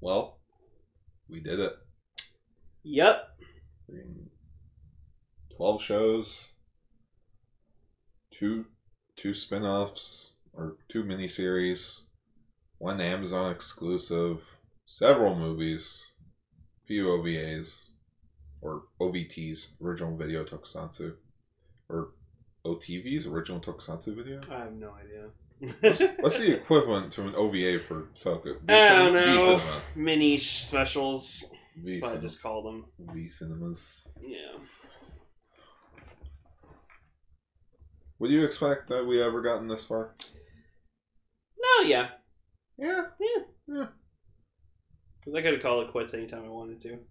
Well, we did it. Yep. Twelve shows, two two spin-offs or two miniseries, one Amazon exclusive, several movies, few OVAs or OVTs, original video tokusatsu, or OTVs, original tokusatsu video. I have no idea. What's, what's the equivalent to an OVA for toku? V I don't know. cinema. Mini specials. V That's what I just called them. V cinemas. Yeah. Would you expect that we ever gotten this far? No, yeah. Yeah. Yeah. Because I could have called it quits anytime I wanted to.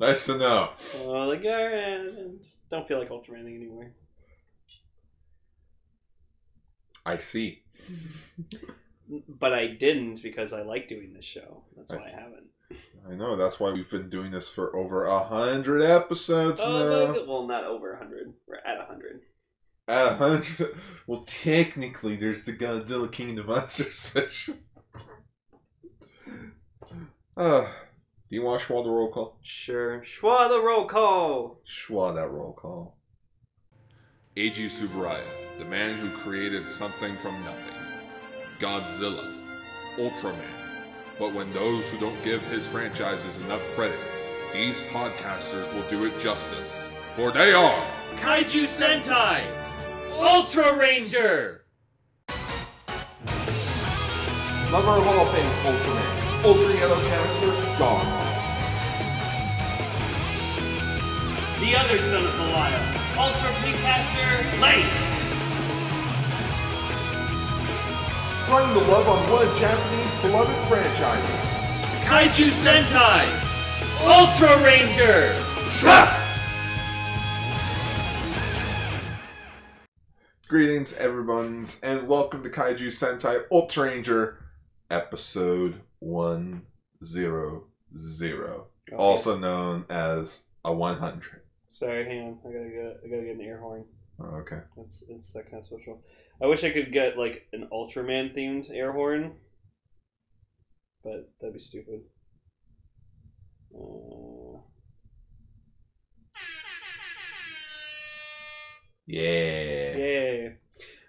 Nice to know. Oh, like, alright, I just don't feel like Ultramaning anymore. I see. But I didn't because I like doing this show. That's why I haven't. I know. That's why we've been doing this for over a hundred episodes Oh, now. look, well, not over a 100. We're at a 100. At a hundred. Well, technically, there's the Godzilla King of Monsters special. Uh, do you want Schwa the roll call? Sure. Schwa the roll call! Schwa that roll call. Eiji Tsuburaya, the man who created something from nothing. Godzilla. Ultraman. But when those who don't give his franchises enough credit, these podcasters will do it justice. For they are Kaiju Sentai! Ultra Ranger! Lover of all things Ultraman. Ultra Yellow Canister, gone. The other son of Belial, Ultra Pinkcaster Lane! Spreading the love on one of Japanese beloved franchises. Kaiju Sentai! Ultra Ranger! Greetings, everyone's, and welcome to Kaiju Sentai Ultra Ranger, episode 100, also known as a 100. Sorry, hang on. I gotta get I gotta get an air horn. Oh, okay. That's it's that kind of special. I wish I could get like an Ultraman themed air horn, but that'd be stupid. Uh, Yeah. yay!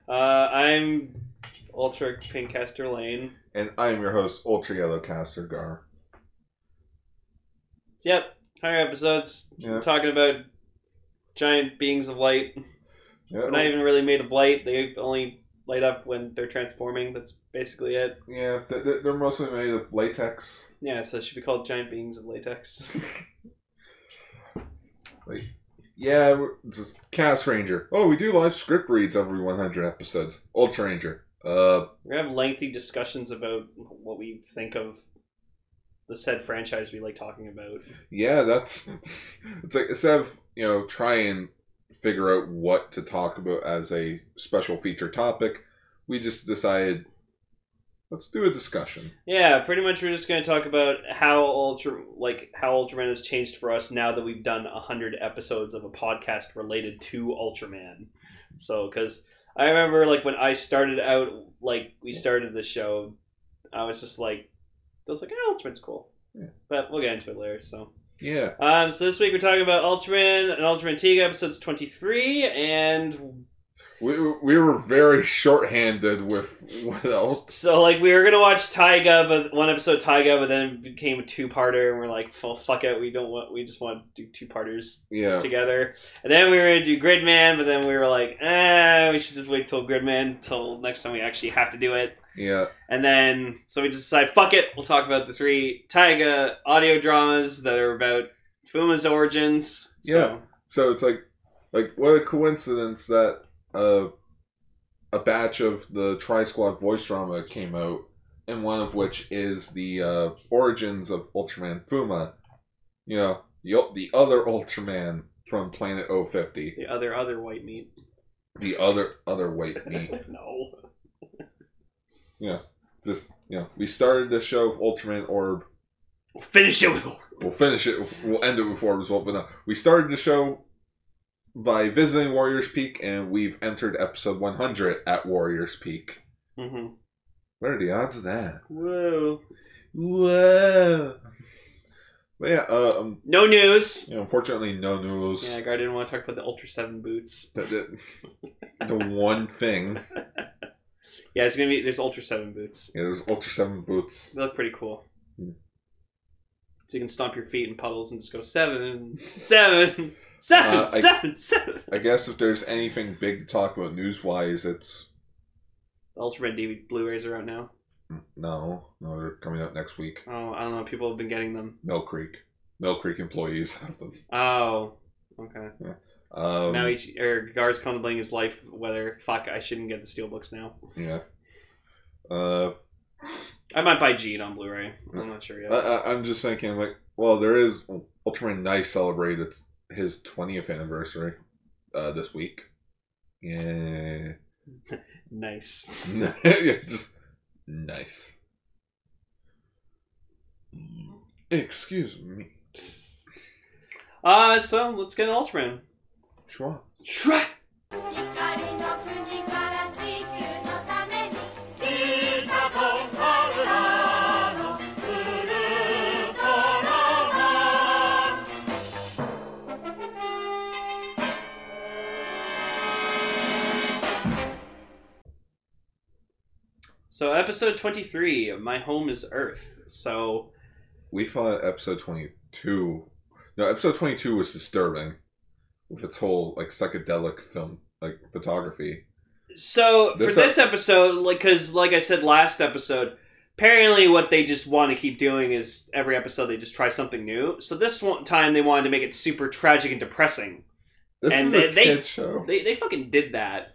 Uh, I'm Ultra Pinkcaster Lane. And I'm your host, Ultra Yellow Caster Gar. Yep, higher episodes. Yeah. Talking about giant beings of light. Yeah, They're not even really made of light. They only light up when they're transforming. That's basically it. yeah th- th- they're mostly made of latex. Yeah, so it should be called giant beings of latex. Yeah, we're- just Cast Ranger. Oh, we do live script reads every 100 episodes. Ultra Ranger. Uh, We're gonna have lengthy discussions about what we think of the said franchise we like talking about. yeah, that's. It's like instead of you know try and figure out what to talk about as a special feature topic, we just decided let's do a discussion. Yeah, pretty much we're just gonna talk about how Ultra like how Ultraman has changed for us now that we've done a hundred episodes of a podcast related to Ultraman. So, because I remember like when I started out, like we started the show, I was just like, I was like, oh, Ultraman's cool. Yeah. But we'll get into it later. So. Yeah, Um, so this week we're talking about Ultraman and Ultraman Tiga episodes 23 and we, we were very short-handed with what else. so like we were gonna watch Taiga but one episode of Taiga but then it became a two-parter and we're like well fuck it. We don't want we just want to do two-parters Yeah, together. And then we were gonna do Gridman but then we were like eh we should just wait till Gridman till next time we actually have to do it. Yeah, and then so we just decided fuck it. We'll talk about the three Taiga audio dramas that are about Fuma's origins. So, Yeah. So it's like, like what a coincidence that uh, a batch of the Tri Squad voice drama came out, and one of which is the uh, origins of Ultraman Fuma. You know, the the other Ultraman from Planet 050, the other other white meat the other other white meat. no Yeah. Just you know, we started the show with Ultraman Orb. We'll finish it with We'll finish it. We'll end it with Orb as well. But no, we started the show by visiting Warriors Peak, and we've entered episode 100 at Warriors Peak. mm-hmm. What are the odds of that? Whoa. What? But yeah, uh, um, No news. you know, unfortunately, no news. Yeah, I didn't want to talk about the Ultra Seven boots. The, the, the one thing, Yeah, it's gonna be there's Ultra Seven boots. yeah, there's Ultra Seven boots. They look pretty cool. Hmm. So you can stomp your feet in puddles and just go seven, seven, seven, Uh, I- seven, seven. I guess if there's anything big to talk about news wise, it's The Ultraman DVD Blu-rays are out now. no, no, they're coming out next week. Oh, I don't know. People have been getting them. Mill Creek, Mill Creek employees have them. Oh, okay. Um, now each or Gar's contemplating his life whether fuck I shouldn't get the steelbooks now. yeah. Uh, I might buy Gene on Blu-ray. I'm not sure yet. I, I, I'm just thinking, like, well, there is Ultraman Nice celebrated his 20th anniversary uh, this week. Yeah. nice. yeah, just nice. Excuse me. Uh, so let's get an Ultraman. Sure. Shrek. So episode 23, My Home is Earth. So We thought episode 22. No, episode 22 was disturbing with its whole, like, psychedelic film, like, photography. So This for this ep- episode, like, because like I said last episode, apparently what they just want to keep doing is every episode they just try something new. So this one time they wanted to make it super tragic and depressing. This And is they- a they- kid show. They they fucking did that.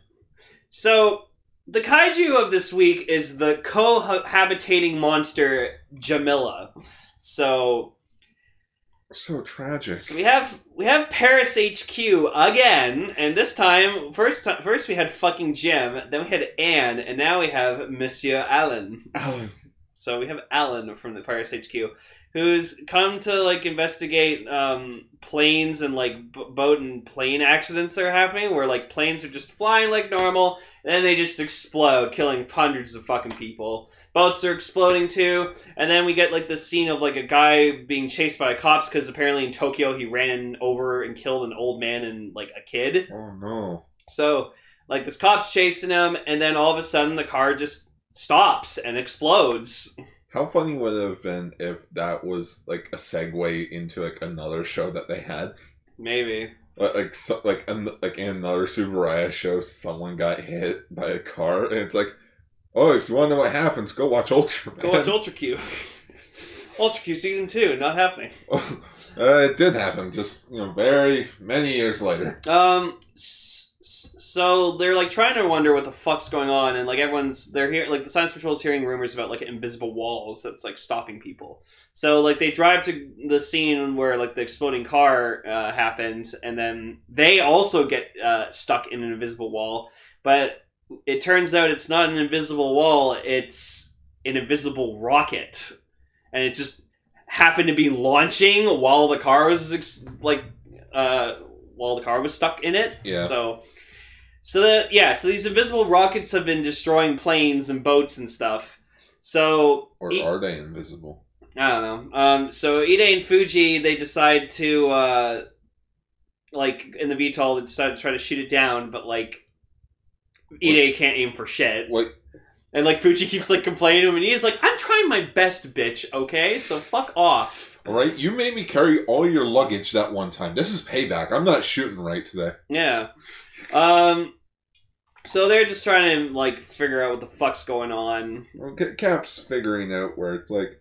So the kaiju of this week is the cohabitating monster Jamila. So so tragic. so we have we have Paris HQ again, and this time first time first we had fucking Jim, then we had Anne, and now we have Monsieur Allen. Alan. So we have Alan from the Paris HQ, who's come to like investigate um, planes and like b- boat and plane accidents that are happening, where like planes are just flying like normal, and then they just explode, killing hundreds of fucking people. Boats are exploding too, and then we get like the scene of like a guy being chased by cops because apparently in Tokyo he ran over and killed an old man and like a kid. Oh, no. So, like, this cop's chasing him, and then all of a sudden the car just stops and explodes. How funny would it have been if that was, like, a segue into, like, another show that they had? Maybe. Like, like, so, like, an, like in another Tsuburaya show, someone got hit by a car, and it's like, oh, if you want to know what happens, go watch Ultraman. Go watch Ultra Q. Ultra Q season two, not happening. uh, it did happen, just, you know, very many years later. Um, s- s- so they're like trying to wonder what the fuck's going on, and like everyone's they're here, like the science patrol is hearing rumors about like invisible walls that's like stopping people. So like they drive to the scene where like the exploding car uh, happened, and then they also get uh, stuck in an invisible wall, but it turns out it's not an invisible wall; it's an invisible rocket, and it just happened to be launching while the car was ex- like uh, while the car was stuck in it. Yeah. So, so the yeah, so these invisible rockets have been destroying planes and boats and stuff. So Or E- are they invisible? I don't know. Um, so Ide and Fuji they decide to uh, like in the VTOL they decide to try to shoot it down, but like Ide can't aim for shit. Wait, And like Fuji keeps like complaining to him, and he's like, "I'm trying my best, bitch. Okay, so fuck off." Alright, you made me carry all your luggage that one time. This is payback. I'm not shooting right today. Yeah. Um. So they're just trying to like figure out what the fuck's going on. Well, Cap's figuring out where it's like,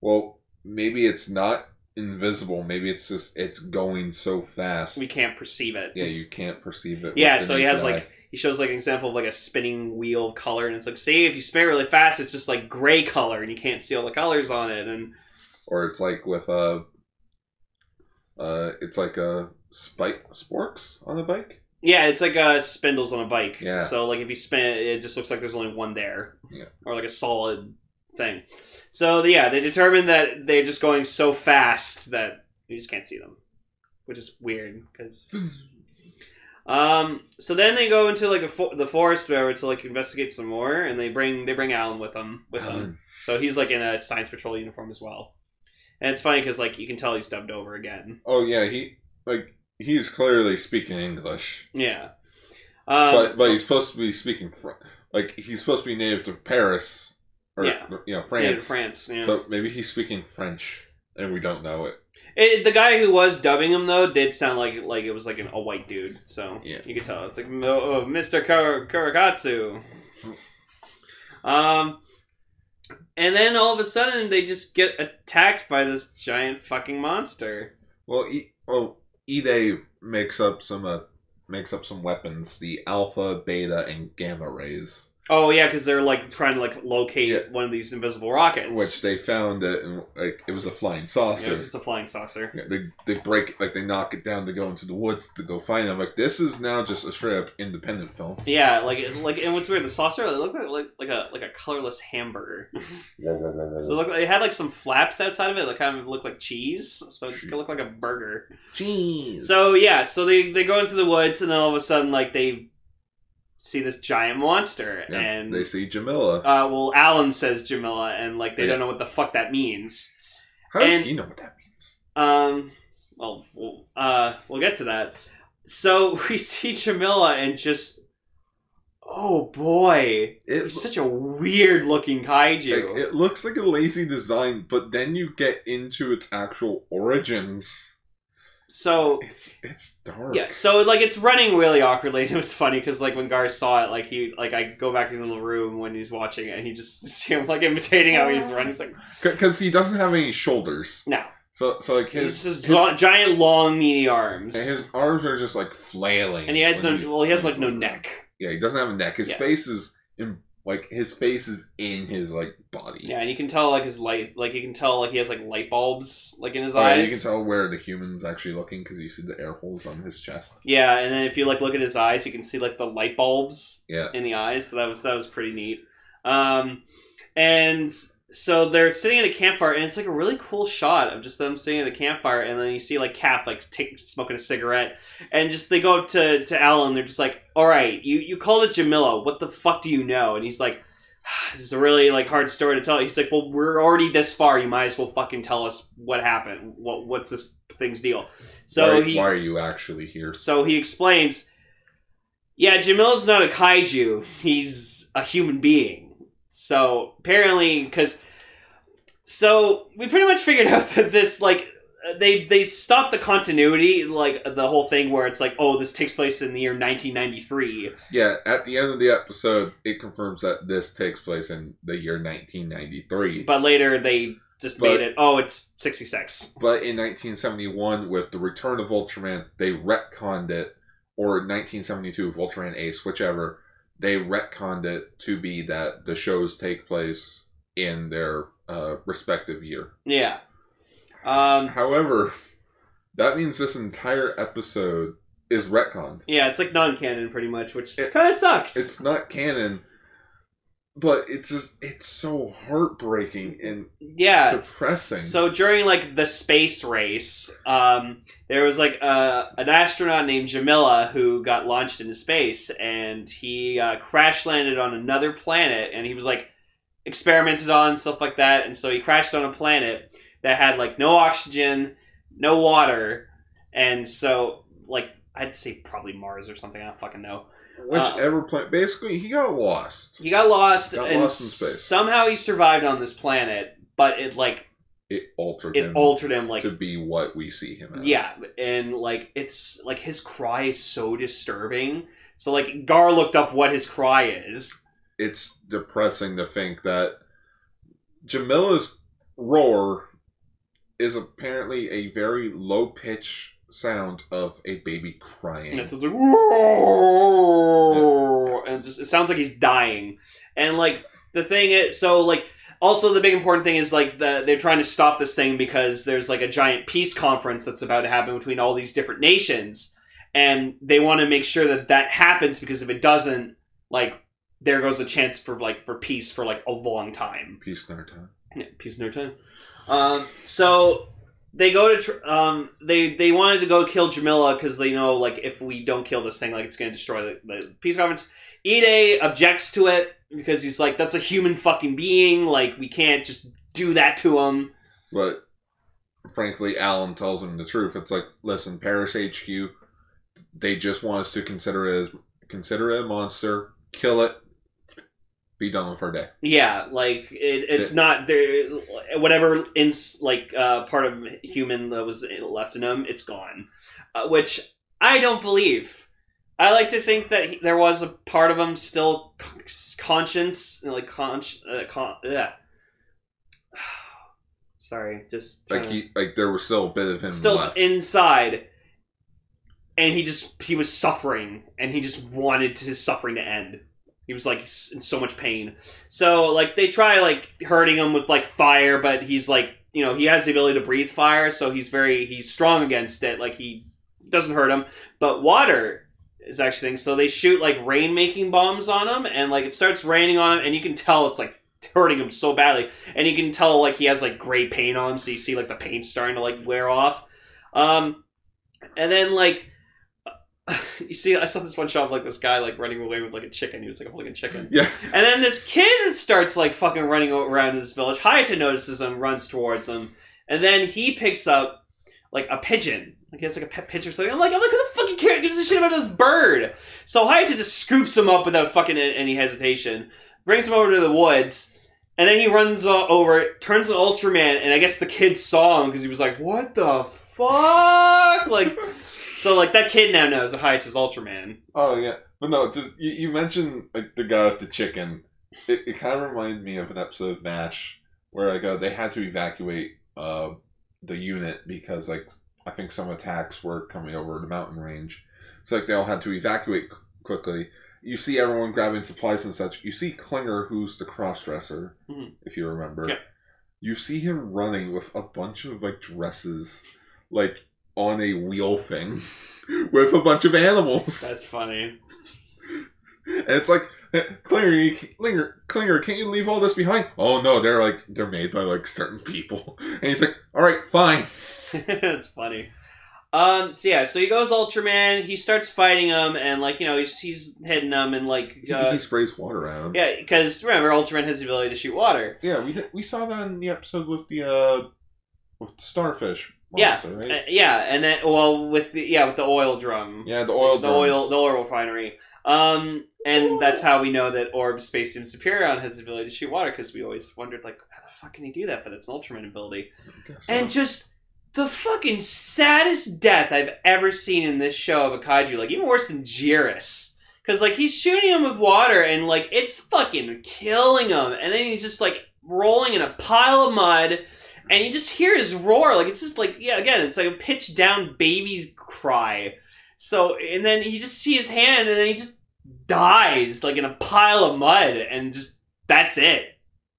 well, maybe it's not invisible. Maybe it's just it's going so fast. We can't perceive it. Yeah, you can't perceive it. Yeah, so he has eye. like he shows like an example of like a spinning wheel of color, and it's like, see, if you spin it really fast, it's just like gray color, and you can't see all the colors on it. And or it's like with a, uh, it's like a spike sporks on a bike. yeah, it's like uh, spindles on a bike. Yeah. So like if you spin it, it just looks like there's only one there. Yeah. Or like a solid thing. So yeah, they determined that they're just going so fast that you just can't see them, which is weird because. Um. So then they go into like a fo- the forest where to like investigate some more, and they bring they bring Alan with them with them. So he's like in a science patrol uniform as well. And it's funny because like you can tell he's dubbed over again. Oh yeah, he like he's clearly speaking English, Yeah, um, but but he's supposed to be speaking Fr- like he's supposed to be native to Paris or Yeah. you know yeah, France. France. Yeah. So maybe he's speaking French and we don't know it. It, the guy who was dubbing him though did sound like like it was like an, a white dude, so Yeah. you could tell it's like oh, Mr. Kar- Kurakatsu. Um, and then all of a sudden they just get attacked by this giant fucking monster. Well, e- well, Ide makes up some uh, makes up some weapons: the alpha, beta, and gamma rays, Oh yeah, because they're like trying to like locate Yeah. one of these invisible rockets. which they found it and like it was a flying saucer. yeah, saucer. it was just a flying saucer. Yeah, they they break like they knock it down to go into the woods to go find them. Like this is now just a straight up independent film. Yeah, like like and what's weird, the saucer it looked like like, like a like a colorless hamburger. So it, looked, it had like some flaps outside of it that kind of looked like cheese, so it just looked like a burger. Jeez. So yeah, so they they go into the woods and then all of a sudden like they see this giant monster yeah, and they see Jamila. uh well Alan says Jamila and like they Yeah. don't know what the fuck that means. How does he know what that means? Um well, we'll uh we'll get to that. So we see Jamila and just oh boy, It's such a weird looking kaiju. like, it looks like a lazy design, but then you get into its actual origins. So It's it's dark. Yeah, so like it's running really awkwardly. And it was funny because like when Gar saw it, like he like I go back into the room when he's watching it, and he just see him like imitating how he's running. He's like, because he doesn't have any shoulders. no, So so like he's his just his, gi- giant, long, meaty arms, his arms are just like flailing, and he has no well, he has like no neck. Yeah, he doesn't have a neck. His Yeah. face is in like his face is in his like body. Yeah, and you can tell like his light, like you can tell like he has like light bulbs like in his Oh, yeah, eyes. you can tell where the human's actually looking because you see the air holes on his chest. Yeah, and then if you like look at his eyes, you can see like the light bulbs Yeah. in the eyes. So that was that was pretty neat. Um, and so they're sitting at a campfire, and it's like a really cool shot of just them sitting at the campfire, and then you see like Cap like take, smoking a cigarette, and just they go up to to Alan. They're just like, "All right, you you called it Jamila. What the fuck do you know?" And he's like. "Ah, This is a really like hard story to tell. He's like, well, we're already this far. You might as well fucking tell us what happened. What what's this thing's deal? So why, he why are you actually here? so he explains, yeah, Jamila's not a kaiju. He's a human being. So apparently, because so we pretty much figured out that this like they they stopped the continuity like the whole thing where it's like oh this takes place in the year 1993 Yeah, at the end of the episode, it confirms that this takes place in the year 1993. but later they just But- made it oh it's 66 But in 1971, with the return of Ultraman, they retconned it, or 1972 with Ultraman Ace, whichever, they retconned it to be that the shows take place in their uh, respective year. yeah um However, that means this entire episode is retconned. yeah it's like non-canon pretty much which It- kind of sucks It's not canon, but it's just it's so heartbreaking and yeah depressing. so during like the space race um there was like uh, an astronaut named jamila who got launched into space and he uh, crash landed on another planet and he was like experimented on stuff like that and so he crashed on a planet that had like no oxygen no water and so like i'd say probably mars or something i don't fucking know whichever uh, planet. Basically, he got lost. he got lost Got and lost in space. somehow he survived on this planet but it like It altered it him altered him like to be what we see him as. Yeah, and like it's like his cry is so disturbing. So like Gar looked up what his cry is. it's depressing to think that Jamila's roar is apparently a very low pitch sound of a baby crying. And so it's like Whoa! and it's just it sounds like he's dying. And like the thing is so like also the big important thing is like the, they're trying to stop this thing because there's like a giant peace conference that's about to happen between all these different nations and they want to make sure that that happens because if it doesn't like there goes a chance for like for peace for like a long time Peace in our time. Yeah, peace in their time. Um, so they go to um, they they wanted to go kill Jamila because they know like if we don't kill this thing, like it's to destroy the, the peace conference. Ide objects to it because he's like, that's a human fucking being. Like we can't just do that to him. But frankly, Alan tells him the truth. It's like, listen, Paris HQ, they just want us to consider it as consider it a monster, kill it, be done with our day. Yeah, like it, it's Yeah. not there. Whatever in like uh, part of human that was left in him, it's gone. Uh, which I don't believe. I like to think that he, there was a part of him still conscience, like conch, uh, con, yeah. Sorry, just Like trying to- he, like there was still a bit of him still left. inside, and he just he was suffering, and he just wanted his suffering to end. He was like in so much pain. So like they try like hurting him with like fire, but he's like you know he has the ability to breathe fire, so he's very he's strong against it. Like he doesn't hurt him, but water is actually thing. So they shoot like rain making bombs on him, and like it starts raining on him, and you can tell it's like hurting him so badly, and you can tell like he has like gray paint on him, so you see like the paint starting to like wear off. Um, and then like you see, I saw this one shot of like this guy like running away with like a chicken. He was like holding a chicken. Yeah. And then this kid starts like fucking running around this village. Hayata notices him, runs towards him, and then he picks up like a pigeon. Like he has like a pet pigeon or something. I'm like, I'm like, who the fucking care gives a shit about this bird? So Hayata just scoops him up without fucking any hesitation, brings him over to the woods, and then he runs uh, over, turns to Ultraman, and I guess the kid saw him because he was like, "What the fuck?" Like, so like that kid now knows that Hayata's Ultraman. Oh yeah, but no, just you, you mentioned like the guy with the chicken. It, it kind of reminded me of an episode of Mash where like uh, they had to evacuate uh, the unit because like I think some attacks were coming over the mountain range, so like they all had to evacuate qu- quickly. You see everyone grabbing supplies and such. You see Klinger, who's the crossdresser, Mhm. if you remember. Yeah. You see him running with a bunch of like dresses, like on a wheel thing, with a bunch of animals. That's funny. And it's like, Klinger, Klinger, Klinger, can't you leave all this behind? Oh no, they're like they're made by like certain people. And he's like, all right, fine. That's funny. Um. So yeah. So he goes Ultraman. He starts fighting him, and like you know, he's he's hitting him, and like He, uh, he sprays water at him. yeah, because remember, Ultraman has the ability to shoot water. Yeah, we did, we saw that in the episode with the uh with the starfish. Yeah, right? Uh, yeah, and then well with the yeah with the oil drum. yeah, the oil, the oil, the oil refinery. Um, and that's how we know that Orb Spacium Zeperion has the ability to shoot water because we always wondered like, how the fuck can he do that? But it's an Ultraman ability. I so. And just the fucking saddest death I've ever seen in this show of a kaiju, like even worse than Jiris. Cause like he's shooting him with water and like it's fucking killing him, and then he's just like rolling in a pile of mud, and you just hear his roar, like it's just like yeah, again, it's like a pitched down baby's cry. So and then you just see his hand, and then he just dies like in a pile of mud, and just that's it.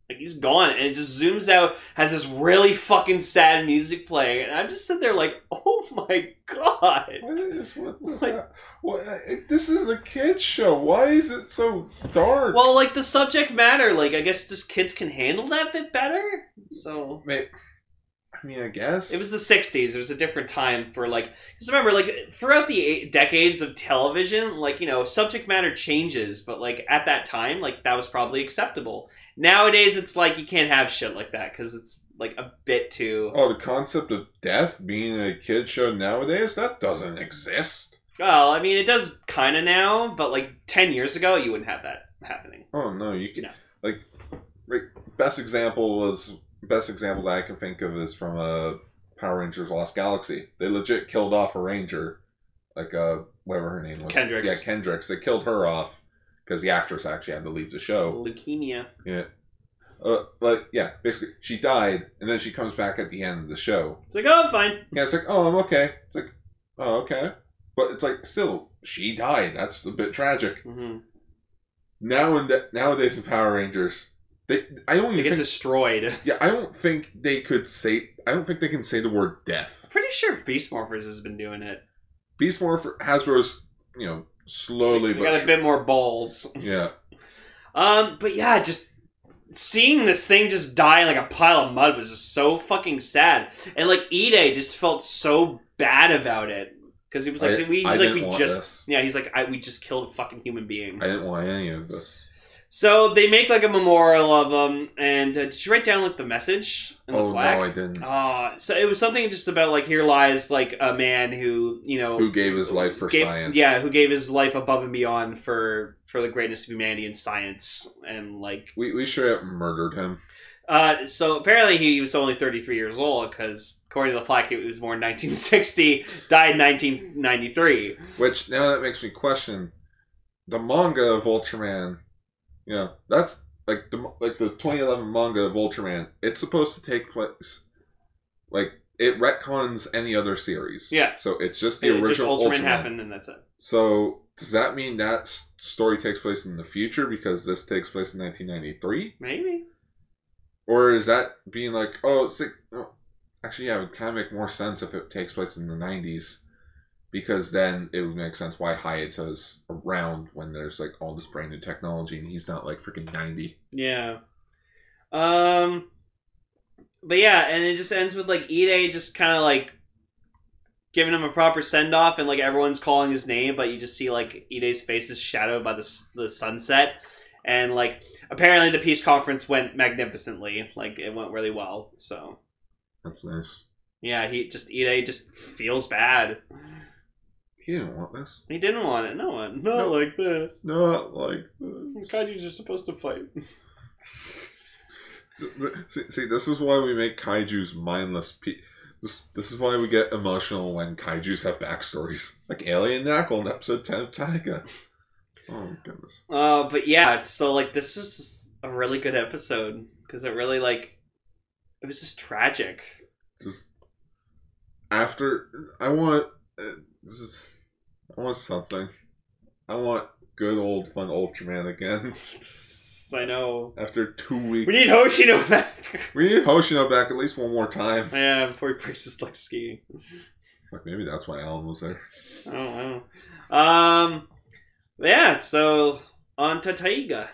Like he's gone, and it just zooms out, has this really fucking sad music playing, and I'm just sitting there like, oh my god. What is, what Like- uh, it- this is a kids show. Why is it so dark? Well, like the subject matter, like I guess just kids can handle that bit better. So May- I mean, I guess it was the '60s. It was a different time for like. Because remember, like throughout the eight decades of television, like you know, subject matter changes, but like at that time, like that was probably acceptable. Nowadays, it's like you can't have shit like that because it's like a bit too. Oh, the concept of death being a kid show nowadays that doesn't exist. Well, I mean, it does kind of now, but like ten years ago, you wouldn't have that happening. Oh no, you can No. like best example was best example that I can think of is from a Power Rangers Lost Galaxy. They legit killed off a ranger, like uh whatever her name was. Kendrix. Yeah, Kendrix. They killed her off because the actress actually had to leave the show. Leukemia. Yeah. Uh, but yeah, basically she died, and then she comes back at the end of the show. It's like, oh, I'm fine. Yeah, it's like, oh, I'm okay. It's like, oh, okay. But it's like, still, she died. That's a bit tragic. hmm Now and nowadays in Power Rangers, they I don't They even get think. destroyed. yeah, I don't think they could say. I don't think they can say the word death. Pretty sure Beast Morphers has been doing it. Beast Morpher Hasbro's, you know, slowly They but got a bit more balls. yeah. Um, but yeah, just seeing this thing just die like a pile of mud was just so fucking sad. And like Ide just felt so bad about it because he was like, I- we, he's I like, we just, this. yeah, he's like, I, we just killed a fucking human being. I didn't want any of this. So they make like a memorial of him, and uh, did you write down like the message and the Oh flag? no, I didn't. Uh, so it was something just about like here lies like a man who you know Who gave his life for gave- science? Yeah, who gave his life above and beyond for for the greatness of humanity and science and like We we should have murdered him. uh so apparently he was only 33 years old because according to the plaque he was born in 1960 died in 1993 Which now that makes me question the manga of Ultraman. Know, that's like the like the 2011 manga of Ultraman. It's supposed to take place like it retcons any other series. Yeah. So it's just the It just original Ultraman, Ultraman. happened and that's it So does that mean that story takes place in the future because this takes place in 1993? maybe Or is that being like, oh, it's like, oh, actually, yeah, it would kind of make more sense if it takes place in the 90s. Because then it would make sense why Hayata's around when there's like all this brand new technology and he's not like freaking 90. Yeah. Um but yeah, and it just ends with like Ide just kind of like giving him a proper send off and like everyone's calling his name, but you just see like Ide's face is shadowed by the the sunset and like apparently the peace conference went magnificently. Like it went really well. So, That's nice. yeah, he just Ide just feels bad. He didn't want this. He didn't want it. No one. Not No. like this. Not like this. Kaijus are supposed to fight. See, see, this is why we make kaiju's mindless. Pe- this, this is why we get emotional when kaiju's have backstories, like Alien Nackle in episode ten of Taiga. Oh my goodness! Uh, but yeah, so like this was a really good episode because it really like it was just tragic. Just after, I want uh, this is, I want something. I want good old fun Ultraman again. I know. After two weeks, We need Hoshino back. we need Hoshino back at least one more time. yeah, before he breaks his leg skiing. Like maybe that's why Alan was there. I don't know. Um, yeah. So on to Taiga.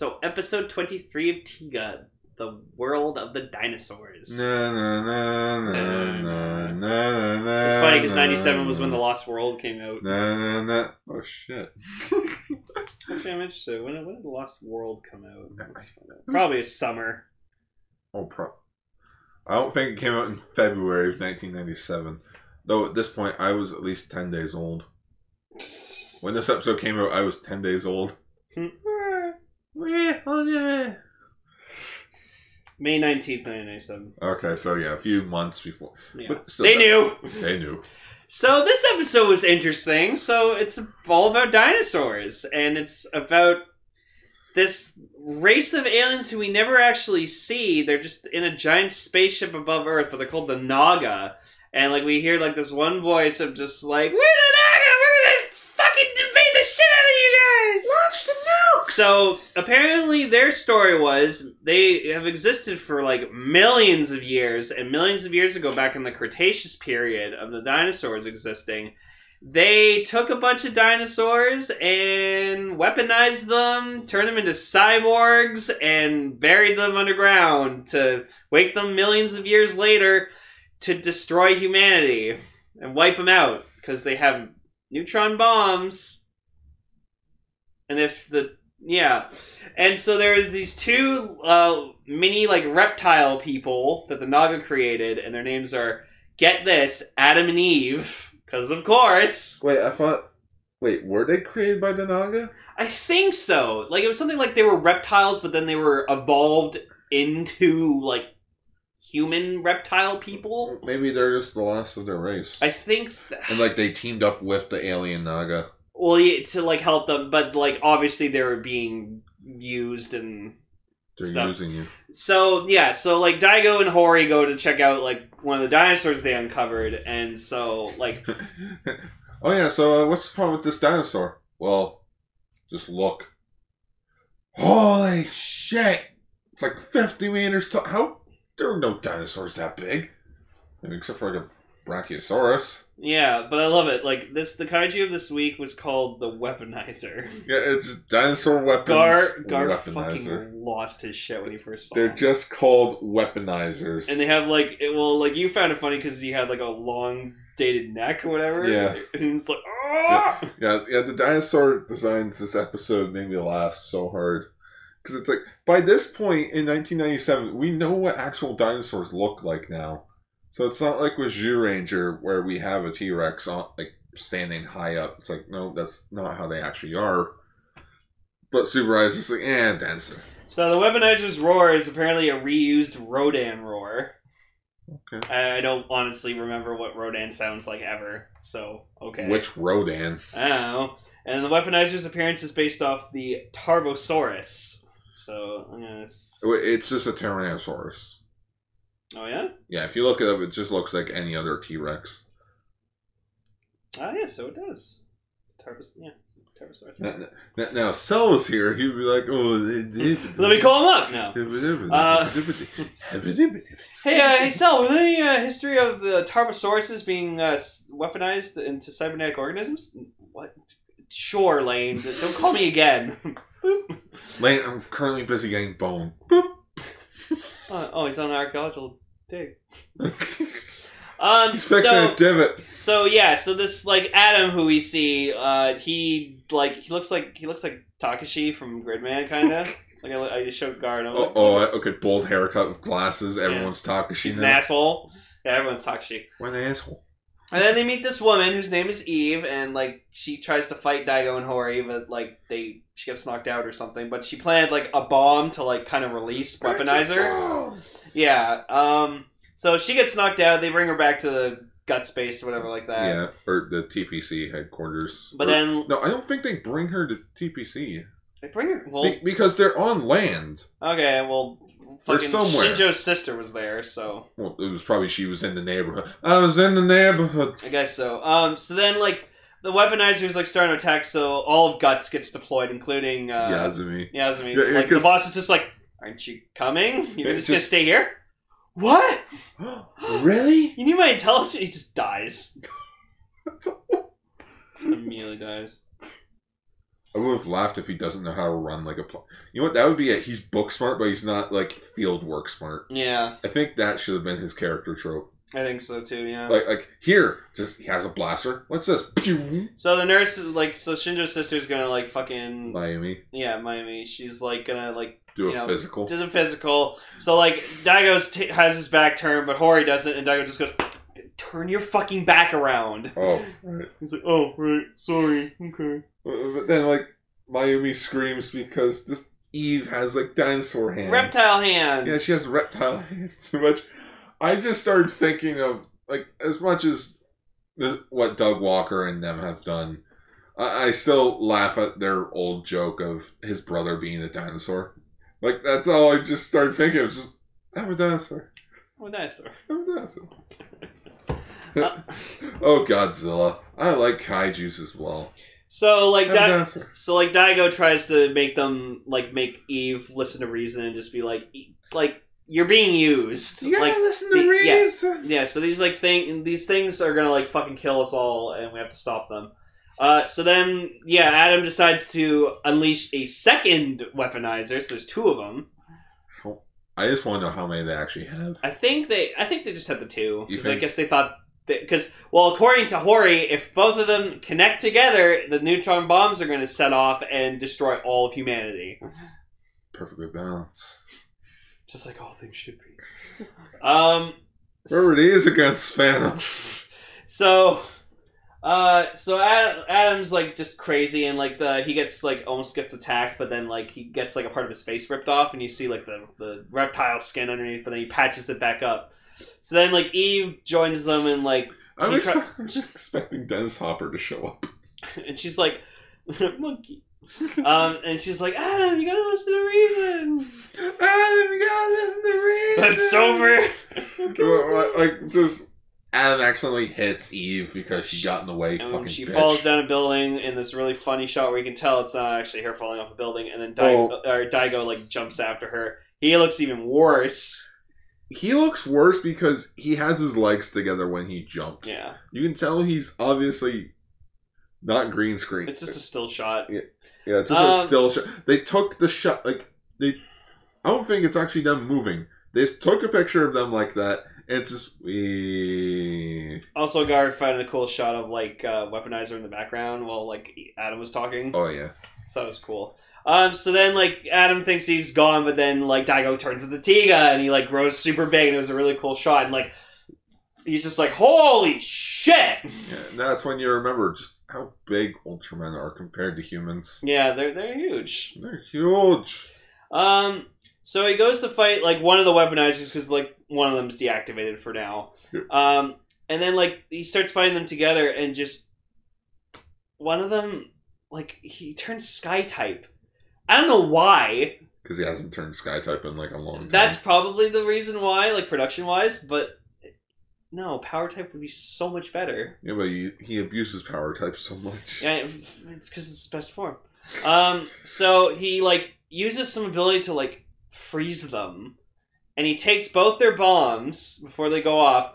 So episode twenty three of Tiga, the world of the dinosaurs. Na, na, na, na, na, na, na, It's funny because '97 was when the Lost World came out. Na, na, na. Oh shit. Actually, I'm interested. When, when did the Lost World come out? Yeah, Let's find out. Probably a summer. Oh, pro. I don't think it came out in February of 1997. Though at this point, I was at least 10 days old. When this episode came out, I was 10 days old. Hmm. Yeah, oh yeah. May 19th, 1997. Okay, so yeah, a few months before. Yeah. Still, They knew. They knew. So this episode was interesting. So it's all about dinosaurs, and it's about this race of aliens who we never actually see. They're just in a giant spaceship above Earth, but they're called the Naga. And like we hear like this one voice of just like, "We're the Naga. We're gonna fucking invade the shit out of you guys." Launch the nukes! So apparently, their story was they have existed for like millions of years, and millions of years ago, back in the Cretaceous period of the dinosaurs existing, they took a bunch of dinosaurs and weaponized them, turned them into cyborgs, and buried them underground to wake them millions of years later to destroy humanity and wipe them out because they have neutron bombs. And if the yeah, and so there's these two uh, mini like reptile people that the Naga created, and their names are get this Adam and Eve, because of course Wait, I thought. Wait, were they created by the Naga? I think so. Like it was something like they were reptiles, but then they were evolved into like human reptile people. Maybe they're just the last of their race. I think. and like they teamed up with the alien Naga. Well, yeah, to like help them, but like obviously they were being used and They're Stuff. using you. So yeah, so like Daigo and Hori go to check out like one of the dinosaurs they uncovered, and so like oh yeah, so uh, what's the problem with this dinosaur? Well, just look. Holy shit! It's like fifty meters tall. How there are no dinosaurs that big, I mean, except for like a Brachiosaurus. Yeah, but I love it. Like this, the kaiju of this week was called the Weaponizer. Yeah, it's dinosaur weapons. Gar Gar weaponizer. fucking lost his shit when he first saw. They're just called weaponizers. and they have like it, well, like you found it funny because he had like a long dated neck or whatever. Yeah. and it's like ah. Yeah, yeah, the dinosaur designs this episode made me laugh so hard. Because it's like, by this point in 1997, we know what actual dinosaurs look like now. So it's not like with Zyuranger, where we have a T Rex on like standing high up. It's like, no, that's not how they actually are. But Super Eyes is like, eh, dinosaur. So the Weaponizer's roar is apparently a reused Rodan roar. Okay. I don't honestly remember what Rodan sounds like ever. So okay. Which Rodan? I don't know. And the Weaponizer's appearance is based off the Tarbosaurus. So I'm gonna. s- It's just a Tyrannosaurus. Oh yeah. Yeah, if you look it up, it just looks like any other T Rex. Ah yeah. So it does. It's a Tarbos- yeah. It's a Tarbosaurus. Now, now, now, Cell was here, he'd be like, oh, Let me call him up now. Uh, Hey, uh, hey, Sal, was there any uh, history of the Tarbosauruses being uh, weaponized into cybernetic organisms? What? Sure, Lane. Don't call me again. Lane, I'm currently busy getting bone. Uh, oh, he's on an archaeological dig. Um, He's fixing so, a divot. so yeah, so this like Adam who we see, uh, he like he looks like he looks like Takashi from Gridman, kind of. like I, I just showed Guard. I'm Oh, like, oh "What's- okay, bold haircut with glasses. Everyone's Takashi. she's She's an asshole. Yeah, everyone's Takashi. What an asshole. And then they meet this woman whose name is Eve, and like she tries to fight Daigo and Hori, but like they she gets knocked out or something. But she planted like a bomb to like kind of release Weaponizer. Yeah. Um. So she gets knocked out. They bring her back to the gut space or whatever like that. Yeah, or the TPC headquarters. But Or- then no, I don't think they bring her to TPC they bring her. Well, Be- because they're on land. okay. Well, They're fucking somewhere. Shinjo's sister was there, so Well, it was probably she was in the neighborhood. I was in the neighborhood. I guess so. Um. So then like. The weaponizer is like starting to attack, so all of Guts gets deployed, including uh, Yazumi. Yazumi. Yeah, yeah, like the boss is just like, "Aren't you coming? You're It's just, gonna stay here? What? really? You need my intelligence?" He just dies. just immediately dies. I would have laughed if he doesn't know how to run like a. Pl- you know what? That would be it. He's book smart, but he's not like field work smart. Yeah, I think that should have been his character trope. I think so too. Yeah. Like, like here, just he has a blaster. What's this? So the nurse is like, so Shinjo's sister's gonna like fucking Mayumi, yeah, Mayumi. She's like gonna like do a know, physical. does a physical. So like Daigo's t- has his back turned, but Hori doesn't, and Daigo just goes, "Turn your fucking back around." Oh, right. He's like, "Oh, right, sorry, okay." But then, like, Mayumi screams because this Eve has like dinosaur hands. Reptile hands. Yeah, she has reptile hands. Which I just started thinking of like as much as the, what Doug Walker and them have done. I, I still laugh at their old joke of his brother being a dinosaur. Like that's all I just started thinking. Of just I'm a dinosaur. I'm a dinosaur. I'm a dinosaur. Uh, oh Godzilla! I like kaiju's as well. So like I'm a Dai- dinosaur. so like Daigo tries to make them like make Eve listen to reason and just be like "E- like you're being used. You gotta like listen the- to yeah. reason. yeah, so these like thing these things are gonna like fucking kill us all and we have to stop them. Uh, so then, yeah, Adam decides to unleash a second weaponizer. So there's two of them. I just want to know how many they actually have. I think they, I think they just had the two You because I guess they thought because well, according to Hori, if both of them connect together, the neutron bombs are going to set off and destroy all of humanity, Perfectly balanced. Just like all things should be. Um, Whoever it is against Thanos. so. Uh, so Ad- Adam's like just crazy, and like the he gets like almost gets attacked, but then like he gets like a part of his face ripped off, and you see like the the reptile skin underneath, but then he patches it back up. So then like Eve joins them, and like I'm, He ex- try- I'm just expecting Dennis Hopper to show up. and she's like, monkey. Um, and she's like, Adam, you gotta listen to the reason. Adam, you gotta listen to the reason. That's. Well, Like, just Adam accidentally hits Eve because she got in the way. And fucking she bitch. falls down a building in this really funny shot where you can tell it's not actually her falling off a building, and then Daigo, Oh. or Daigo like jumps after her. He looks even worse. he looks worse because he has his legs together when he jumped. Yeah, You can tell he's obviously not green screen. it's just a still shot. Yeah, it's just Um, a still shot. They took the shot like they. I don't think it's actually them moving. They just took a picture of them like that, and it's just we. Also, Guard found a cool shot of like uh, weaponizer in the background while like Adam was talking. Oh yeah, So that was cool. Um, so then like Adam thinks he's gone, but then like Daigo turns into Tiga and he like grows super big and it was a really cool shot and like he's just like holy shit. yeah. That's when you remember just how big Ultramen are compared to humans. Yeah, they're they're huge. They're huge. Um, so he goes to fight like one of the weaponizers because like one of them is deactivated for now. Um, and then like he starts fighting them together and just one of them like he turns sky type. I don't know why. Because he hasn't turned Sky type in like a long time. That's probably the reason why, like production wise, but no, power type would be so much better. yeah, but he, he abuses power type so much. Yeah, it's because it's his best form. Um, so he like uses some ability to like freeze them, and he takes both their bombs before they go off,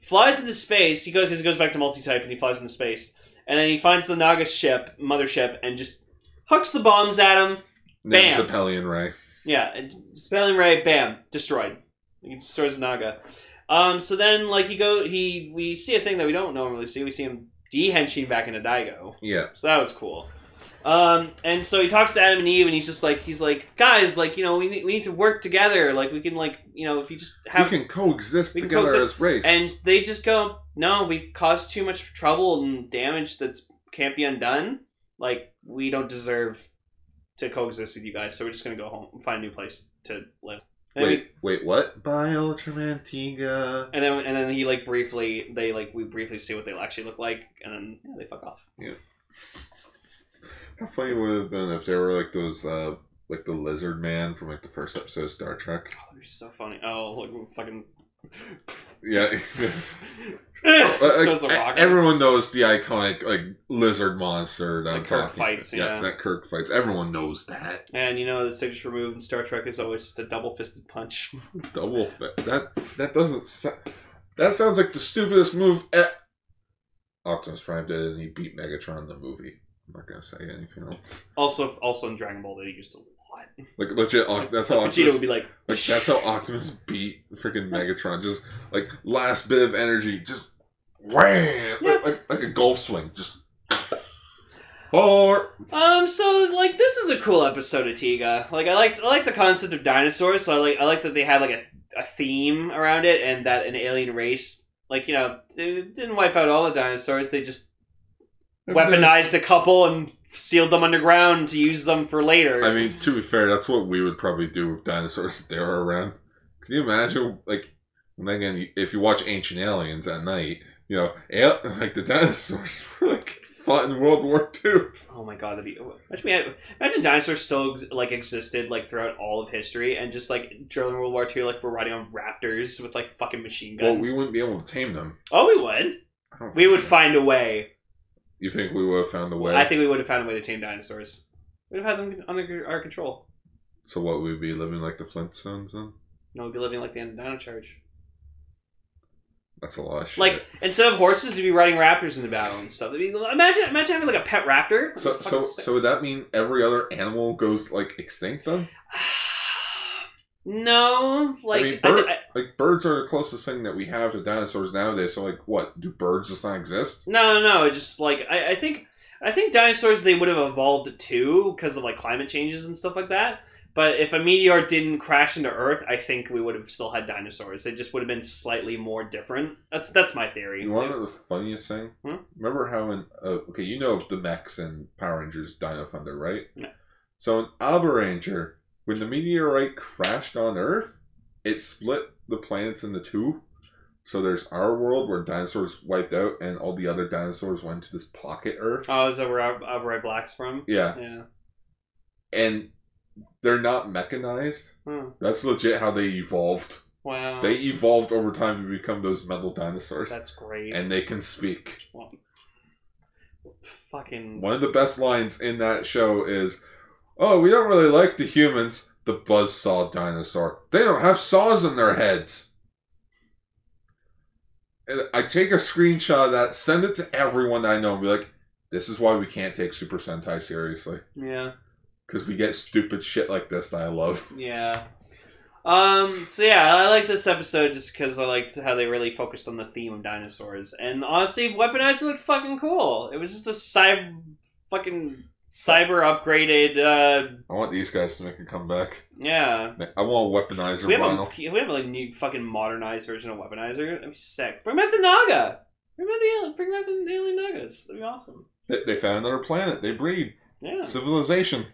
flies into space. He goes because he goes back to multi-type and he flies into space, and then he finds the Naga ship, mothership, and just hucks the bombs at him. Bam. Zeperion Ray. Yeah, spelling right, bam, destroyed. He destroys Naga. Um, so then like he go he we see a thing that we don't normally see. We see him de-henching back into Daigo. Yeah. So that was cool. Um, and so he talks to Adam and Eve, and he's just like, he's like, guys, like, you know, we need, we need to work together. Like, we can, like, you know, if you just have, we can coexist we can together coexist. as race. and they just go, no, we've caused too much trouble and damage that's can't be undone. Like, we don't deserve to coexist with you guys, so we're just gonna go home and find a new place to live. And then we- wait, wait, what? Bye, Ultraman Tiga. and then, and then he like briefly, they like we briefly see what they actually look like, and then yeah, they fuck off. Yeah. How funny it would it have been if they were like those, uh, like the lizard man from like the first episode of Star Trek? Oh, that'd be so funny. Oh, look, fucking. Yeah. Like, everyone knows the iconic like lizard monster that I'm Kirk fights, yeah. that Kirk fights. Everyone knows that. And you know the signature move in Star Trek is always just a double fisted punch. Double fit. That that doesn't. sa- That sounds like the stupidest move. E- Optimus Prime did, and he beat Megatron in the movie. I'm not gonna say anything else. Also, also in Dragon Ball they used a lot. Like legit, Oc- that's how Vegeta would be like, Like that's how Optimus beat freaking Megatron. Just like last bit of energy, just wham, Yeah. like, like like a golf swing, just. Or Um, so like this is a cool episode of Tiga. Like I like I like the concept of dinosaurs. So I like I like that they had like a, a theme around it, and that an alien race, like you know, they didn't wipe out all the dinosaurs. They just weaponized a couple and sealed them underground to use them for later. I mean, to be fair, that's what we would probably do with dinosaurs if they were around. Can you imagine, like, and again, if you watch Ancient Aliens at night, you know, al- like the dinosaurs were like fought in World War II. Oh my god, that'd be imagine we had, imagine dinosaurs still like existed like throughout all of history and just like during World War II like we're riding on raptors with like fucking machine guns. Well, we wouldn't be able to tame them. oh, we would. We would find a way. You think we would have found a way? I think we would have found a way to tame dinosaurs. We'd have had them under our control. so what? We'd be living like the Flintstones then? No, we'd be living like the end of Dino Charge. That's a lot of shit. Like instead of horses, you'd be riding raptors in the battle and stuff. Imagine, imagine having like a pet raptor. so, so, sick. so would that mean every other animal goes like extinct then? no, like I mean, bird, I- like birds are the closest thing that we have to dinosaurs nowadays. So, like, what do birds just not exist? No, no, no. It's just like I, I think I think dinosaurs they would have evolved too because of like climate changes and stuff like that. But if a meteor didn't crash into Earth, I think we would have still had dinosaurs. They just would have been slightly more different. That's that's my theory. You want to know the funniest thing? Hmm? Remember how in uh, okay, you know the mechs and Power Rangers Dino Thunder, right? No. So in Abaranger, when the meteorite crashed on Earth, it split the planets into two. So there's our world where dinosaurs wiped out, and all the other dinosaurs went to this pocket Earth. Oh, is that where Ab- AbareBlack's from? Yeah, Yeah. and they're not mechanized. Hmm. That's legit how they evolved. Wow. They evolved over time to become those metal dinosaurs, That's great. and they can speak. Well, fucking. One of the best lines in that show is, "Oh, we don't really like the humans, the buzzsaw dinosaur. They don't have saws in their heads." And I take a screenshot of that, send it to everyone I know, and be like, "This is why we can't take Super Sentai seriously Yeah. because we get stupid shit like this that I love." Yeah. Um. So yeah, I like this episode just because I liked how they really focused on the theme of dinosaurs, and honestly, Weaponizer looked fucking cool. It was just a cyber, fucking cyber upgraded. uh I want these guys to make a comeback. Yeah. I want a weaponizer We have, a, we have like new fucking modernized version of Weaponizer. That'd be sick. Bring back the Naga. Bring back the. Bring back the alien Nagas. That'd be awesome. They, they found another planet. They breed Yeah. civilization.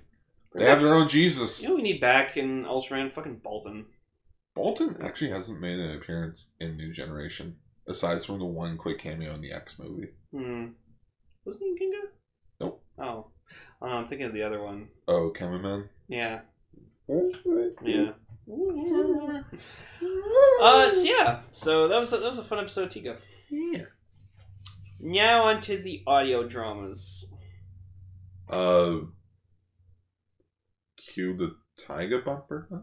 Bring They have their own Jesus. you know what we need back in Ultraman? Fucking Baltan. Baltan actually hasn't made an appearance in New Generation, aside from the one quick cameo in the X movie. Hmm. Wasn't he in Ginga? Nope. Oh. Oh, I'm thinking of the other one. Oh, cameraman. Yeah. Yeah. Uh, so yeah. So that was a, that was a fun episode, Tiga. Yeah. Now onto the audio dramas. Uh, cue the tiger bumper. Huh?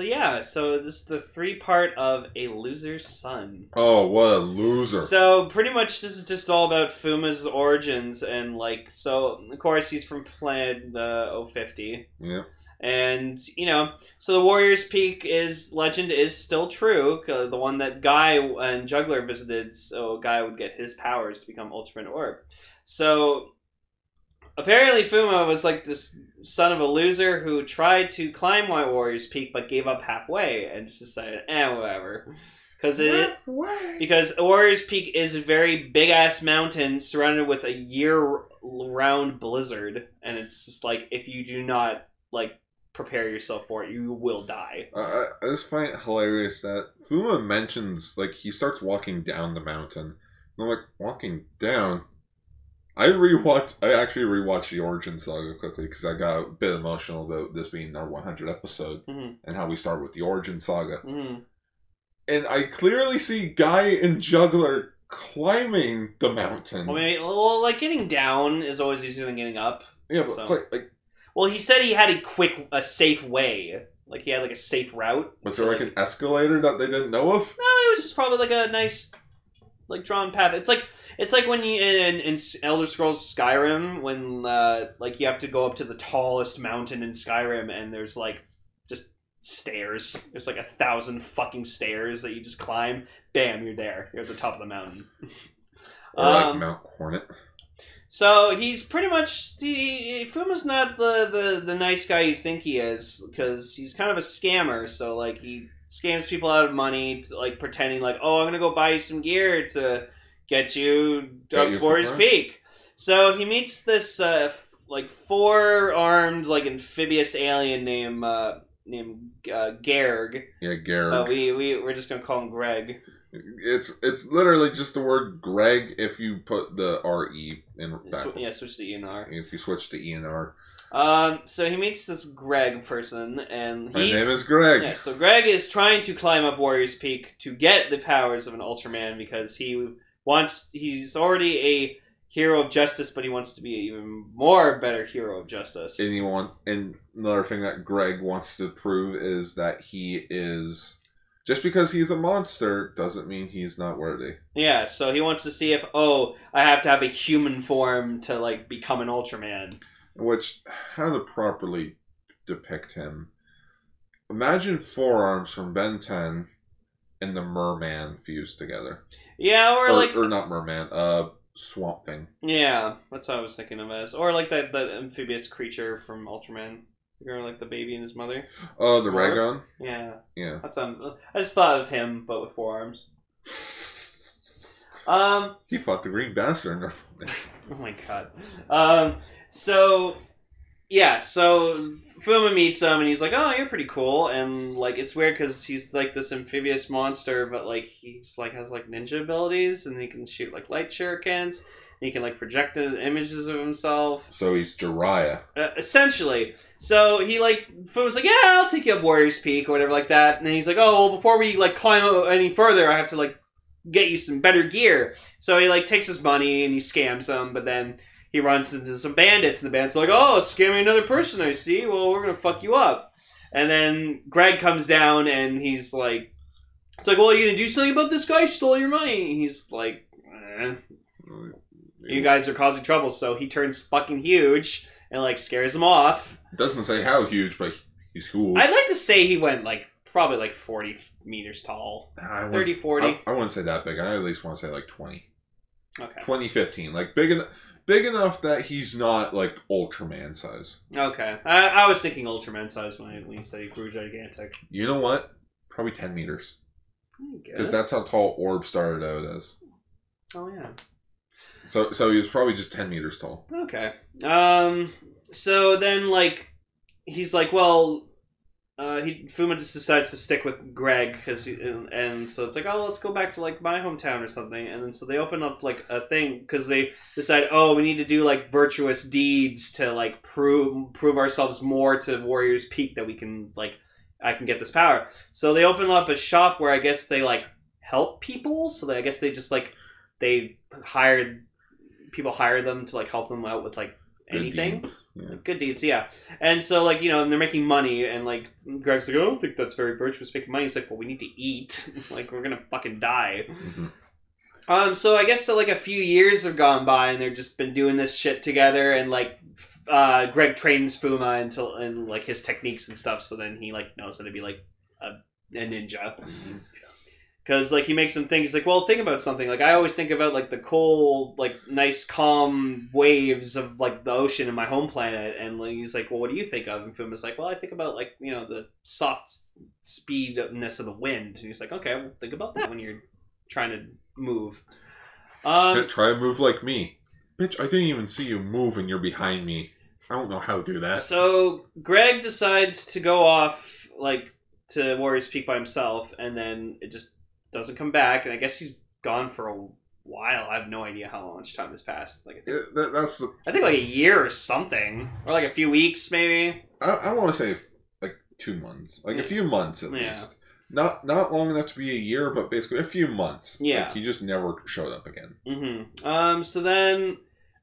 So yeah. So this is the three part of a loser's son. Oh, what a loser! So pretty much this is just all about Fuma's origins and like so of course he's from planet uh, 050 yeah. and you know so the Warriors Peak is legend is still true 'cause the one that Guy and Juggler visited so Guy would get his powers to become Ultraman Orb. So apparently Fuma was like this son of a loser who tried to climb White Warriors Peak but gave up halfway and just decided eh whatever because it because Warriors Peak is a very big ass mountain surrounded with a year round blizzard, and it's just like if you do not like prepare yourself for it, you will die. I, I I just find it hilarious that Fuma mentions like he starts walking down the mountain. And I'm like, walking down. I rewatched. I actually rewatched the Origin Saga quickly because I got a bit emotional about this being our 100 episode Mhm. and how we start with the Origin Saga. Mm. And I clearly see Guy and Juggler climbing the mountain. Well, maybe, well, like getting down is always easier than getting up. yeah, but so- it's like, like Well, he said he had a quick, a safe way. Like he had like a safe route. was there like an escalator that they didn't know of? No, it was just probably like a nice, like drawn path. It's like it's like when you in, in Elder Scrolls Skyrim when uh, like you have to go up to the tallest mountain in Skyrim and there's like just stairs. There's like a thousand fucking stairs that you just climb. Bam, you're there. You're at the top of the mountain. Or like Um, Mount Hornet? So he's pretty much the Fuma's not the, the the nice guy you think he is because he's kind of a scammer. So like he scams people out of money, to, like pretending like, oh, I'm gonna go buy you some gear to get you up Warriors quicker. Peak. So he meets this uh, f- like four armed like amphibious alien named uh, named uh, Gerg. Yeah, Gerg. But we we we're just gonna call him Greg. It's it's literally just the word Greg if you put the R E in back. Sw- yeah, switch to E and R. If you switch to E and R. Um, so he meets this Greg person, and he's name is Greg. yeah. So Greg is trying to climb up Warriors Peak to get the powers of an Ultraman because he wants. He's already a hero of justice, but he wants to be an even more better hero of justice. And you want and another thing that Greg wants to prove is that he is just because he's a monster doesn't mean he's not worthy. yeah. So he wants to see if oh, I have to have a human form to like become an Ultraman. Which how to properly depict him. Imagine Four Arms from Ben 10 and the merman fused together. Yeah, or, Or, like or not merman, uh swamp thing. yeah, that's what I was thinking of as, or like that that amphibious creature from Ultraman. Or like the baby and his mother. Oh, the Or- ray? Yeah. Yeah. That's um. I just thought of him, but with four arms. Um. He fought the green bastard in. Oh my god. Um. So. Yeah. So Fuma meets him, and he's like, "Oh, you're pretty cool." And like, it's weird because he's like this amphibious monster, but like he's like has like ninja abilities, and he can shoot like light shurikens. He can like project images of himself. So he's Jiraiya. Uh, essentially. So he like was like, yeah, I'll take you up Warriors Peak or whatever like that. And then he's like, oh, well, before we like climb any further, I have to like get you some better gear. So he like takes his money and he scams them, but then he runs into some bandits, and the bandits are like, oh, scamming another person. I see. Well, we're gonna fuck you up. And then Greg comes down and he's like, it's like, well, are you gonna do something about this guy? who Stole your money. He's like. Eh you guys are causing trouble. So he turns fucking huge and like scares them off. Doesn't say how huge, but he's cool. I'd like to say he went like probably like 40 meters tall. I 30, 40. I, I wouldn't say that big. I at least want to say like 20. Okay. 20, 15. Like big enough. Big enough that he's not like Ultraman size. Okay. I, I was thinking Ultraman size when, you he grew gigantic. You know what? Probably 10 meters. Because that's how tall Orb started out as. Oh, yeah. So so he was probably just 10 meters tall. Okay. Um. So then, like, he's like, well, uh, he Fuma just decides to stick with Greg because, and, and so it's like, oh, let's go back to like my hometown or something. And then so they open up like a thing because they decide, oh, we need to do like virtuous deeds to like prove prove ourselves more to Warriors Peak that we can like I can get this power. So they open up a shop where I guess they like help people. So they, I guess they just like they hired people hire them to like help them out with like Good anything. deeds. Yeah. Good deeds, yeah. And so, like, you know, and they're making money, and like, Greg's like, I don't think that's very virtuous making money. He's like, well, we need to eat. like, we're gonna fucking die. Mhm. Um, so I guess so, like, a few years have gone by, and they've just been doing this shit together, and like, uh, Greg trains Fuma until and like his techniques and stuff. So then he like knows how to be like a, a ninja. Because like he makes some things like, well, think about something. Like I always think about like the cold like nice, calm waves of like the ocean in my home planet, and like, he's like, well, what do you think of? And Fuma's like, well, I think about like you know the soft speedness of the wind. And he's like, okay, well, think about that when you're trying to move. Um, Try and move like me. Bitch, I didn't even see you move and you're behind me. I don't know how to do that. So Greg decides to go off like to Warriors Peak by himself, and then it just doesn't come back. And I guess he's gone for a while. I have no idea how much time has passed. Like Yeah, that, that's the. I think like a year or something, or like a few weeks maybe. I, I want to say like two months, like a few months at Yeah. least. Not not long enough to be a year, but basically a few months. Yeah. like, he just never showed up again. hmm Um. So then,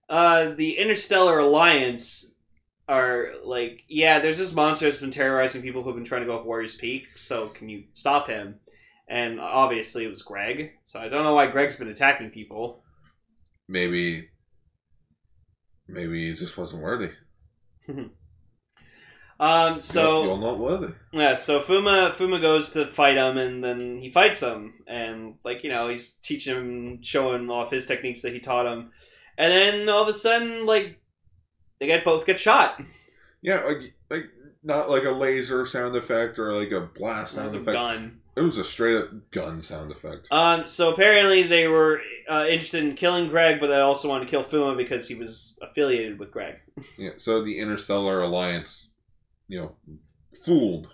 uh, the Interstellar Alliance are like, yeah, there's this monster that's been terrorizing people who've been trying to go up Warriors Peak. So can you stop him? And obviously it was Greg. So I don't know why Greg's been attacking people. Maybe, maybe he just wasn't worthy. Um. So you're, not worthy. Yeah, so Fuma Fuma goes to fight him, and then he fights him, and like you know, he's teaching him, showing off his techniques that he taught him, and then all of a sudden, like they get both get shot. Yeah, like like not like a laser sound effect or like a blast sound a effect. gun. It was a straight up gun sound effect. Um, so apparently they were uh, interested in killing Greg, but they also wanted to kill Fuma because he was affiliated with Greg. Yeah, so the Interstellar Alliance, you know, fooled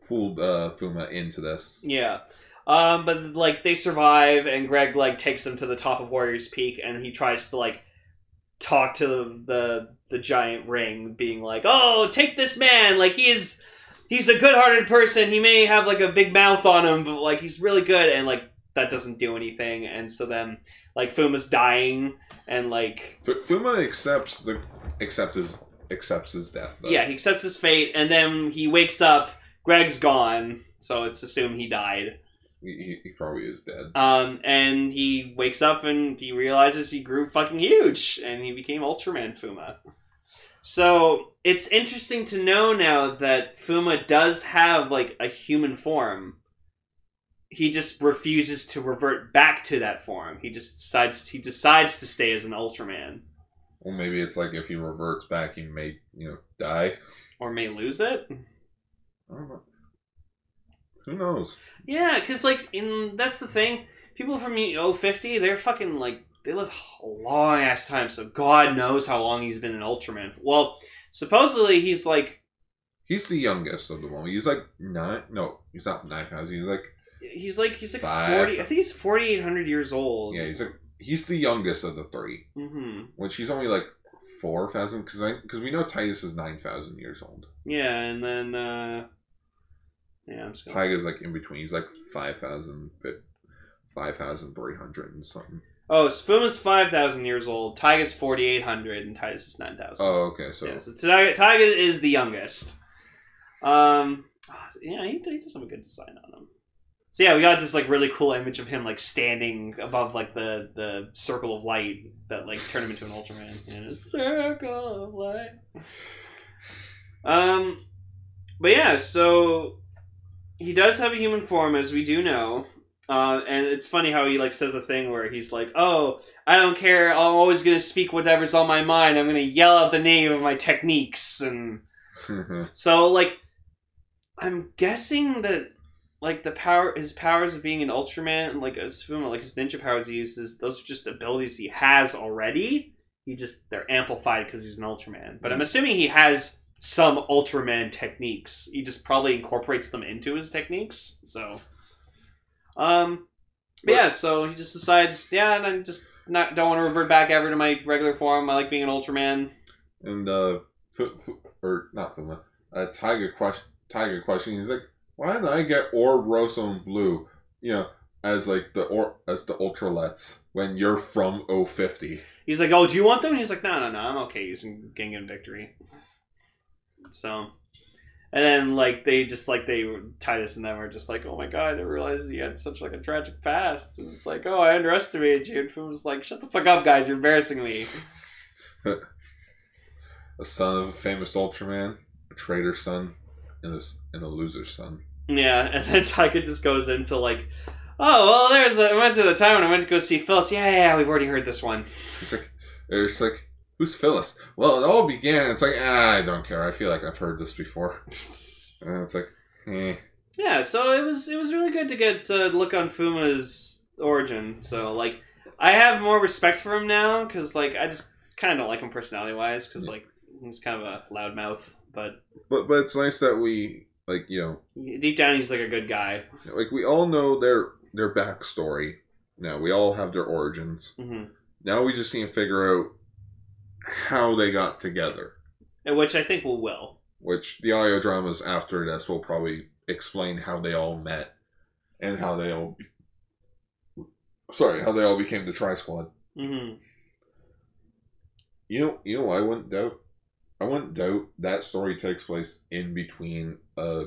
fooled uh, Fuma into this. Yeah. Um, but like they survive, and Greg like takes them to the top of Warriors Peak, and he tries to like talk to the the, the giant ring, being like, "Oh, take this man! Like he's he's a good-hearted person. He may have like a big mouth on him, but like he's really good." And like that doesn't do anything. And so then like Fuma's dying, and like F- Fuma accepts the accept his accepts his death. Though. yeah, he accepts his fate, and then he wakes up. Greg's gone, so it's assumed he died. he, he, he probably is dead. Um, and he wakes up and he realizes he grew fucking huge and he became Ultraman Fuma. So it's interesting to know now that Fuma does have like a human form. He just refuses to revert back to that form. He just decides he decides to stay as an Ultraman. Well, maybe it's like if he reverts back, he may you know die. Or may lose it. Know. Who knows? Yeah, because like in that's the thing. People from oh fifty, they're fucking like they live a long ass time. So God knows how long he's been an Ultraman. Well, supposedly he's like He's the youngest of them all. He's like nine. No, he's not nine thousand. He's like he's like he's like Five. forty. I think he's forty eight hundred years old. yeah, he's like he's the youngest of the three, Mm-hmm. which he's only like four thousand because because we know Titus is nine thousand years old. Yeah, and then uh yeah, I'm just gonna Taiga's like in between. He's like 5,000, 5,300 and something. Oh, so Fuma's five thousand years old, Taiga's forty eight hundred, and Titus is nine thousand. Oh, okay. So yeah, so Taiga is the youngest. Um, ah, yeah, he, he does have a good design on him. So yeah, we got this like really cool image of him like standing above like the the circle of light that like turned him into an Ultraman. In a circle of light. Um, but yeah, so he does have a human form, as we do know. Uh, and it's funny how he like says a thing where he's like, "Oh, I don't care. I'm always gonna speak whatever's on my mind. I'm gonna yell out the name of my techniques." And so, like, I'm guessing that like the power, his powers of being an Ultraman, like as like his ninja powers he uses, those are just abilities he has already. He just they're amplified because he's an Ultraman. But I'm assuming he has some Ultraman techniques. He just probably incorporates them into his techniques. So, um, but yeah. So he just decides, yeah, and I just not don't want to revert back ever to my regular form. I like being an Ultraman. and, uh, Fu- Fu- or not Fuma, uh, Taiga question, Taiga question. He's like, why didn't I get and Blue, you know, as like the, or as the Ultralets when you're from 050? He's like, "Oh, do you want them?" And he's like, "No, no, no. I'm okay using Gingan Victory." So, and then like they just like they Titus and them are just like, "Oh my god, I didn't realize you had such like a tragic past." And it's like, "Oh, I underestimated you." And Fu was like, "Shut the fuck up, guys! You're embarrassing me." A son of a famous Ultraman, a traitor son, and a, and a loser son. Yeah, and then Taiga just goes into like, "Oh, well, there's a, I went to the time when I went to go see Phyllis. Yeah, yeah, yeah, we've already heard this one." It's like, it's like, who's Phyllis? Well, it all began. It's like, ah, I don't care. I feel like I've heard this before. And it's like, eh. Yeah, so it was it was really good to get to look on Fuma's origin. So like, I have more respect for him now because like I just kind of don't like him personality wise because like he's kind of a loudmouth, but But but it's nice that we like you know deep down he's like a good guy. like we all know their their backstory. Now we all have their origins. hmm Now we just need to figure out how they got together. Which I think we will. Which the audio dramas after this will probably explain how they all met and how they all. Sorry, how they all became the Tri Squad. hmm You know, you know, I wouldn't doubt. I wouldn't doubt that story takes place in between uh,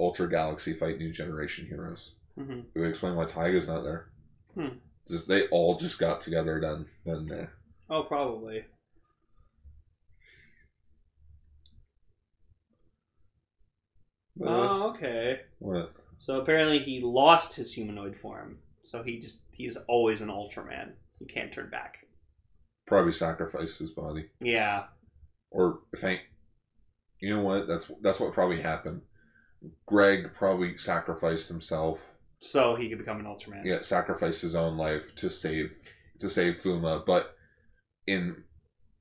Ultra Galaxy fight New Generation heroes. hmm It would explain why Taiga's not there. Hmm. Just they all just got together then then there. Oh, probably. Oh, okay. what? So apparently he lost his humanoid form. So he just he's always an Ultraman. He can't turn back. Probably sacrificed his body, Yeah. or if ain't. You know what? That's that's what probably happened. Greg probably sacrificed himself. So he could become an Ultraman. Yeah, sacrificed his own life to save to save Fuma, but in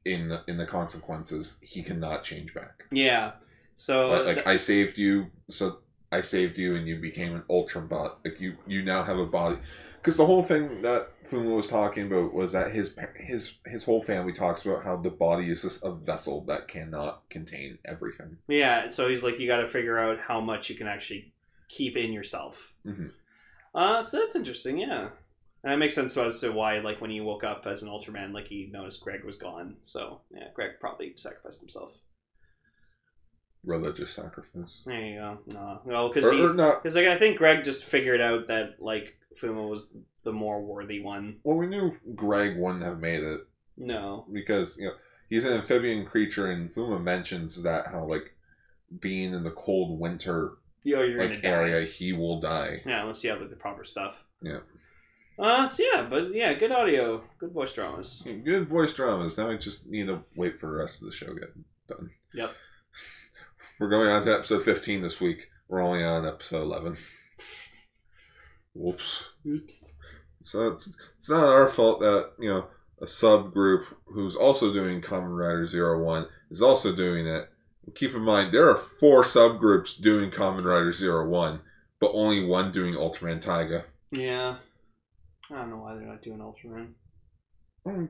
in in the consequences, he cannot change back. Yeah. So Like, like I saved you, so I saved you, and you became an ultra bot. Like you, you now have a body. Because the whole thing that Fuma was talking about was that his his his whole family talks about how the body is just a vessel that cannot contain everything. Yeah, so he's like, you got to figure out how much you can actually keep in yourself. Mhm. Uh, so that's interesting, yeah. And that makes sense as to why, like, when he woke up as an Ultraman, like, he noticed Greg was gone. So, yeah, Greg probably sacrificed himself. Religious sacrifice, There you go. No, well, because he, because like, I think Greg just figured out that like Fuma was the more worthy one. Well, we knew Greg wouldn't have made it No. because you know he's an amphibian creature, and Fuma mentions that how like being in the cold winter Yo, you're like gonna die. area, he will die. Yeah, unless you have like the proper stuff. Yeah. Uh, so yeah, but yeah, good audio, good voice dramas. Good voice dramas. Now I just need to wait for the rest of the show to get done. Yep. We're going on to episode 15 this week. We're only on episode 11. Whoops. So it's, it's not our fault that, you know, a subgroup who's also doing Kamen Rider Zero One is also doing it. Keep in mind, there are four subgroups doing Kamen Rider Zero One, but only one doing Ultraman Taiga. Yeah. I don't know why they're not doing Ultraman. Oh,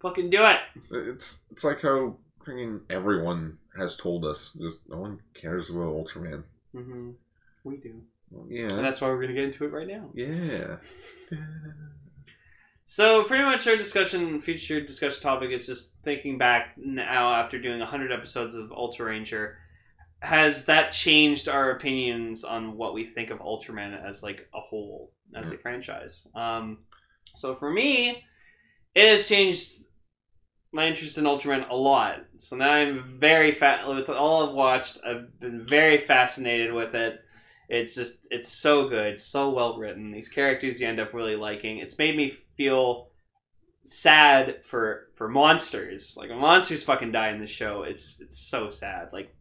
Fucking do it. It's it's like how freaking everyone has told us. Just no one cares about Ultraman. hmm We do. Well, And yeah, that's why we're gonna get into it right now. yeah. So pretty much our discussion, featured discussion topic is just thinking back now after doing hundred episodes of Ultra Ranger. Has that changed our opinions on what we think of Ultraman as like a whole, as a franchise? Um, so for me, it has changed my interest in Ultraman a lot. So now I'm very fat with all I've watched. I've been very fascinated with it. It's just it's so good, so well written. These characters you end up really liking. It's made me feel sad for for monsters. Like when monsters fucking die in the show, it's just, it's so sad. Like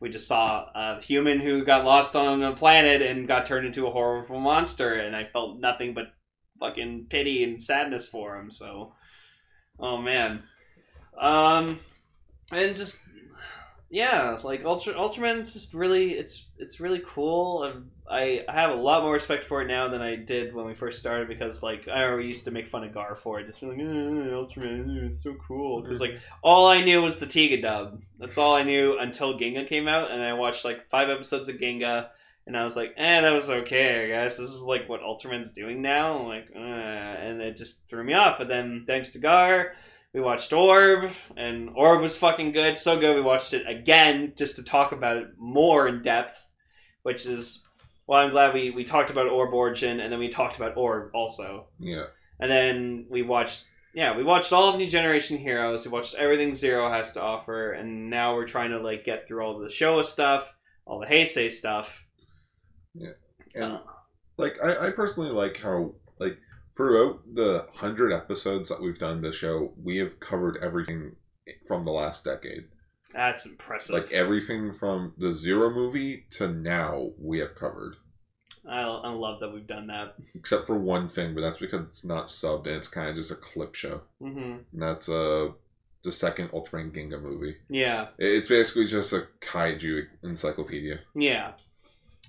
we just saw a human who got lost on a planet and got turned into a horrible monster, and I felt nothing but fucking pity and sadness for him. So, oh man, um, and just yeah, like Ultra Ultraman's just really it's it's really cool. I'm, I I have a lot more respect for it now than I did when we first started because like I used to make fun of Gar for it, just being like "Eh, Ultraman, eh, it's so cool because like all I knew was the Tiga dub. That's all I knew until Ginga came out, and I watched like five episodes of Ginga. And I was like, eh, that was okay, I guess. This is like what Ultraman's doing now. I'm like, uh, and it just threw me off. But then, thanks to Gar, we watched Orb, and Orb was fucking good. So good, we watched it again just to talk about it more in depth, which is well, I'm glad we, we talked about Orb Origin, and then we talked about Orb also. Yeah. And then we watched, yeah, we watched all of New Generation Heroes. We watched everything Zero has to offer, and now we're trying to like get through all the Showa stuff, all the Heisei stuff. Yeah. And Uh, like I, I personally like how throughout the hundred episodes that we've done this show, we have covered everything from the last decade. that's impressive. Like everything from the Zero movie to now, we have covered. I, I love that we've done that. Except for one thing, but that's because it's not subbed and it's kind of just a clip show. hmm And that's uh the second Ultraman Ginga movie. Yeah, It- It's basically just a kaiju encyclopedia. yeah.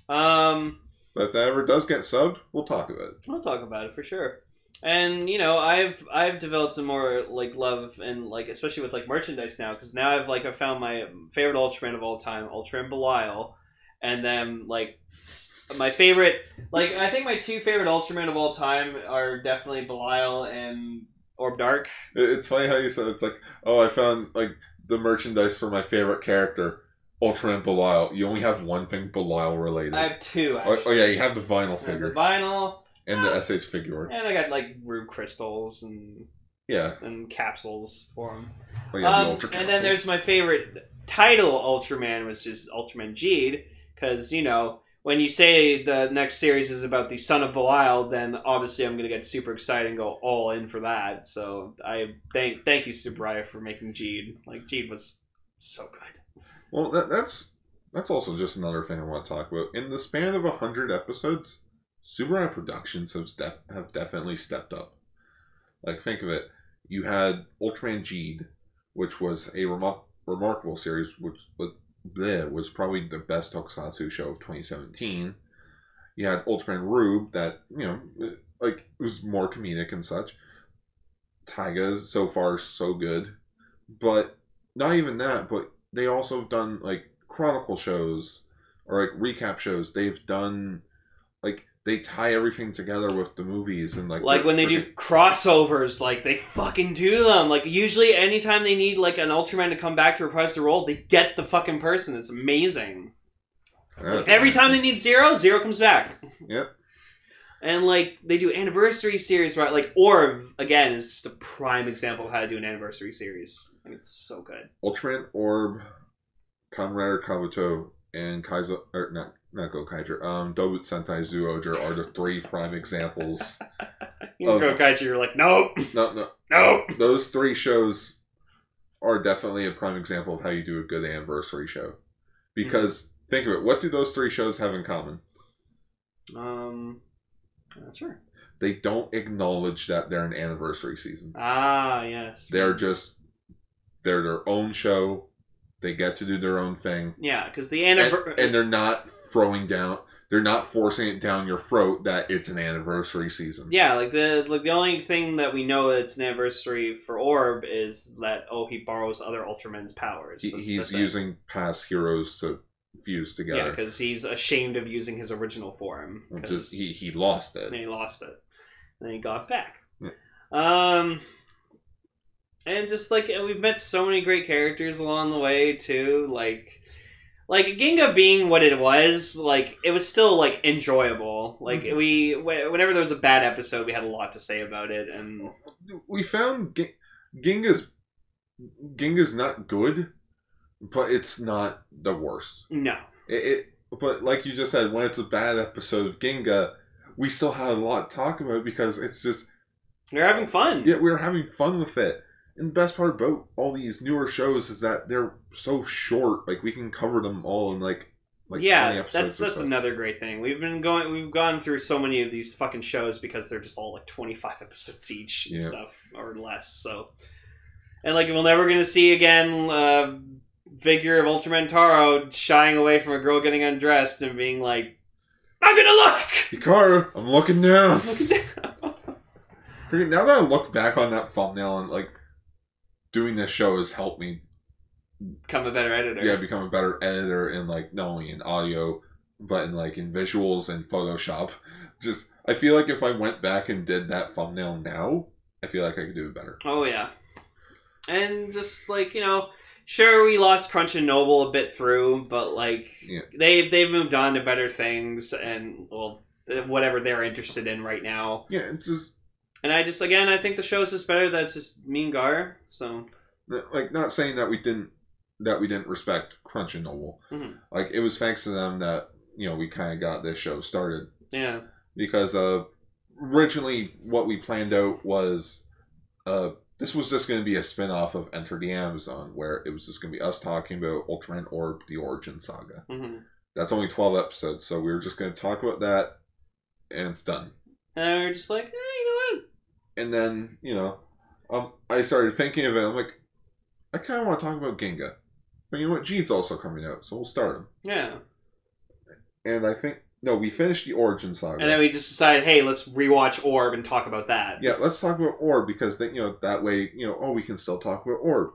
Um, if that ever does get subbed, we'll talk about it. We'll talk about it for sure. And you know, I've I've developed a more like love and like especially with like merchandise now because now I've like I found my favorite Ultraman of all time, Ultraman Belial, and then like my favorite like I think my two favorite Ultraman of all time are definitely Belial and Orb Dark. It's funny how you said it's like, oh, I found like the merchandise for my favorite character, Ultraman Belial. You only have one thing Belial related. I have two oh, actually. oh, yeah, you have the vinyl figure the vinyl, and the SH figure. and I got like Rube crystals and Yeah, and capsules for them. oh, yeah, the Um, Ultra and then there's my favorite title Ultraman, which is Ultraman Jeed, because you know when you say the next series is about the son of Belial, then obviously I'm gonna get super excited and go all in for that. So I thank thank you Tsuburaya for making Jeed. Like Jeed was so good. Well, that, that's that's also just another thing I want to talk about. In the span of hundred episodes, Tsuburaya Productions has def- have definitely stepped up. Like, think of it. You had Ultraman Jeed, which was a remar- remarkable series, which was, bleh, was probably the best tokusatsu show of 2017. You had Ultraman Rube, that you know, like was more comedic and such. Taiga is so far so good, but not even that. But they also have done like chronicle shows or like recap shows. They've done like they tie everything together with the movies and like Like when they do crossovers, like they fucking do them. Like usually, anytime they need like an Ultraman to come back to reprise the role, they get the fucking person. It's amazing. Yeah. Every time they need Zero, Zero comes back. Yep. And like they do anniversary series, right? Like Orb again is just a prime example of how to do an anniversary series. It's so good. Ultraman Orb, Rider Kabuto, and Kaizo or not not Gokaiger, um Doubutsu Sentai Zyuohger are the three prime examples. You Of- Gokaiger, you're like, nope, No, no, nope. those three shows are definitely a prime example of how you do a good anniversary show. Because think of it, what do those three shows have in common? Um, sure. They don't acknowledge that they're an anniversary season. Ah, yes. They're just they're their own show. They get to do their own thing. yeah, because the And, anniversary. and they're not throwing down they're not forcing it down your throat that it's an anniversary season. Yeah, like the like the only thing that we know that's an anniversary for Orb is that oh he borrows other Ultraman's powers. He, he's that's using past heroes to fuse yeah together. because he's ashamed of using his original form. Is he he lost it. and he lost it. And then he got back. Yeah. Um, and just like and we've met so many great characters along the way too. Like, like Ginga being what it was, like it was still like enjoyable. Like Mhm. we, whenever there was a bad episode, we had a lot to say about it. And We found G- Ginga's Ginga's not good, but it's not the worst. no, It, it but like you just said, when it's a bad episode of Ginga, we still have a lot to talk about because it's just we're having fun. yeah, we're having fun with it. And the best part about all these newer shows is that they're so short. Like we can cover them all in like like yeah, episodes that's that's so. another great thing. We've been going, we've gone through so many of these fucking shows because they're just all like twenty five episodes each and Yeah. stuff or less. So, and like we're never gonna see again, uh, figure of Ultraman Taro shying away from a girl getting undressed and being like, "I'm gonna look." Hikaru, I'm looking down. Look at that. Freaking- Now that I look back on that thumbnail and like doing this show has helped me Become a better editor. yeah become a better editor in like not only in audio but in like in visuals and Photoshop. Just I feel like if I went back and did that thumbnail now, I feel like I could do it better. Oh yeah, and just like you know, sure we lost Crunch and Noble a bit through, but like Yeah. they they've moved on to better things and well whatever they're interested in right now. Yeah, it's just And I just again I think the show's just better that it's just me and Gar. So like not saying that we didn't that we didn't respect Crunch and Noble. Mhm. Like it was thanks to them that you know we kind of got this show started. yeah, because uh, originally what we planned out was uh, this was just going to be a spin-off of Enter the Amazon, where it was just going to be us talking about Ultraman Orb: The Origin Saga. hmm That's only twelve episodes, so we were just going to talk about that, and it's done. and we were just like, eh, you know what? And then you know, um, I started thinking of it. I'm like, I kind of want to talk about Ginga, but you know what? Jeed's also coming out, so we'll start him. Yeah, And I think no, we finished the Origin Saga. and then we just decided, hey, let's rewatch Orb and talk about that. Yeah, let's talk about Orb because then you know that way you know oh we can still talk about Orb.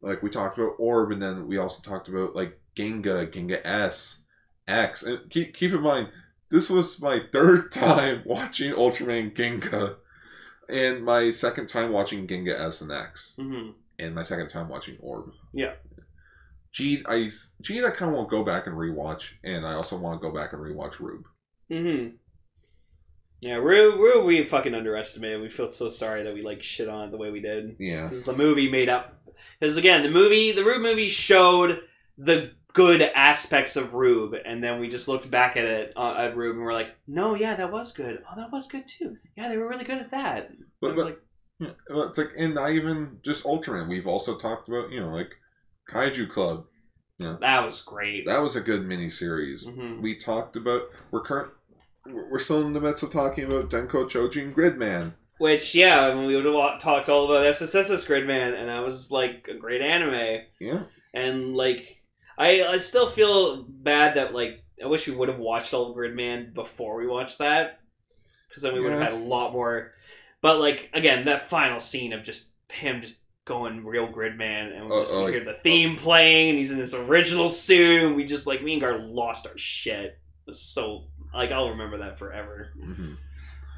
Like we talked about Orb, and then we also talked about like Ginga, Ginga S, X, and keep keep in mind this was my third time watching Ultraman Ginga, and my second time watching Ginga S and X, hmm and my second time watching Orb. Yeah. Jeed, I Jeed, I kind of want to go back and rewatch, and I also want to go back and rewatch Rube. Mm-hmm. Yeah, Rube, Rue, we fucking underestimated. We feel so sorry that we like shit on it the way we did. Yeah, Because the movie made up. Because again, the movie, the Rube movie showed the good aspects of Rube, and then we just looked back at it uh, at Rube and we're like, no, yeah, that was good. Oh, that was good too. Yeah, they were really good at that. but but like, Yeah, it's like, and I even just Ultraman. We've also talked about, you know, like Kaiju Club. Yeah. that was great. That was a good mini series. hmm We talked about. We're current. We're still in the midst of talking about Denko Chojin Gridman. Which, yeah, I mean, we would have talked all about SSS's Gridman, and that was like a great anime. Yeah, and like I I still feel bad that like I wish we would have watched all Gridman before we watched that because then we would have had a lot more. But like again, that final scene of just him just going real Gridman and we Uh, just uh, hear the theme playing and he's in this original suit and we just like me and Gar lost our shit. It was so like I'll remember that forever. Mhm.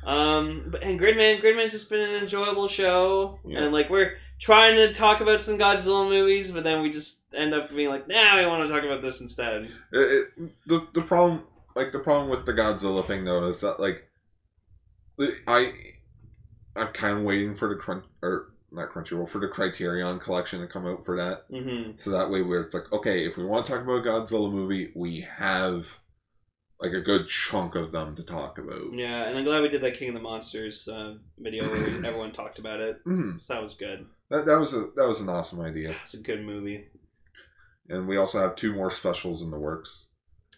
Um, but, and Gridman, Gridman's just been an enjoyable show, Yeah. and like we're trying to talk about some Godzilla movies, but then we just end up being like, nah, we want to talk about this instead. It, it, the the problem, like the problem with the Godzilla thing though, is that like, I, I'm kind of waiting for the crunch or not Crunchyroll for the Criterion collection to come out for that. hmm So that way, where it's like, okay, if we want to talk about a Godzilla movie, we have like a good chunk of them to talk about. Yeah, and I'm glad we did that King of the Monsters uh, video where everyone talked about it. Mhm. So that was good. That, that was a that was an awesome idea, It's a good movie. and we also have two more specials in the works.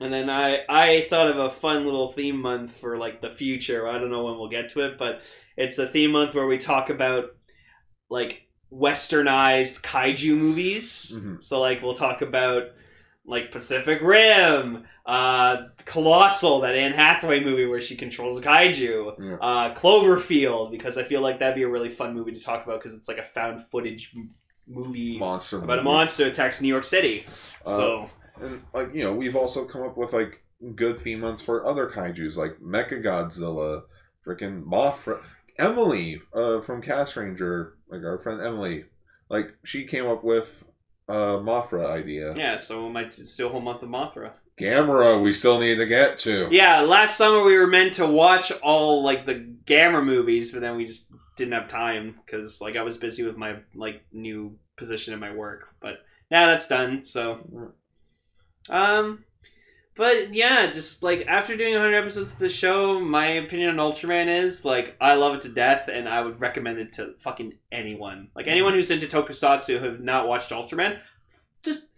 And then I I thought of a fun little theme month for like the future. I don't know when we'll get to it, but it's a theme month where we talk about like westernized kaiju movies. Mhm. So like we'll talk about like Pacific Rim, uh, Colossal, that Anne Hathaway movie where she controls a kaiju, Yeah. uh, Cloverfield, because I feel like that'd be a really fun movie to talk about because it's like a found footage m- movie monster about a monster attacks New York City. Uh, So And like you know, we've also come up with like good theme months for other kaiju's, like Mecha Godzilla, freaking Mothra, Emily uh, from Cast Ranger, like our friend Emily, like she came up with uh, Mothra idea. yeah, so we might a whole month of Mothra. Gamera, we still need to get to. Yeah, last summer we were meant to watch all like the Gamera movies, but then we just didn't have time because like I was busy with my like new position in my work. But now that's done. So, um, but yeah, just like after doing 100 episodes of the show, my opinion on Ultraman is like I love it to death, and I would recommend it to fucking anyone. Like mm-hmm. anyone who's into Tokusatsu who have not watched Ultraman, just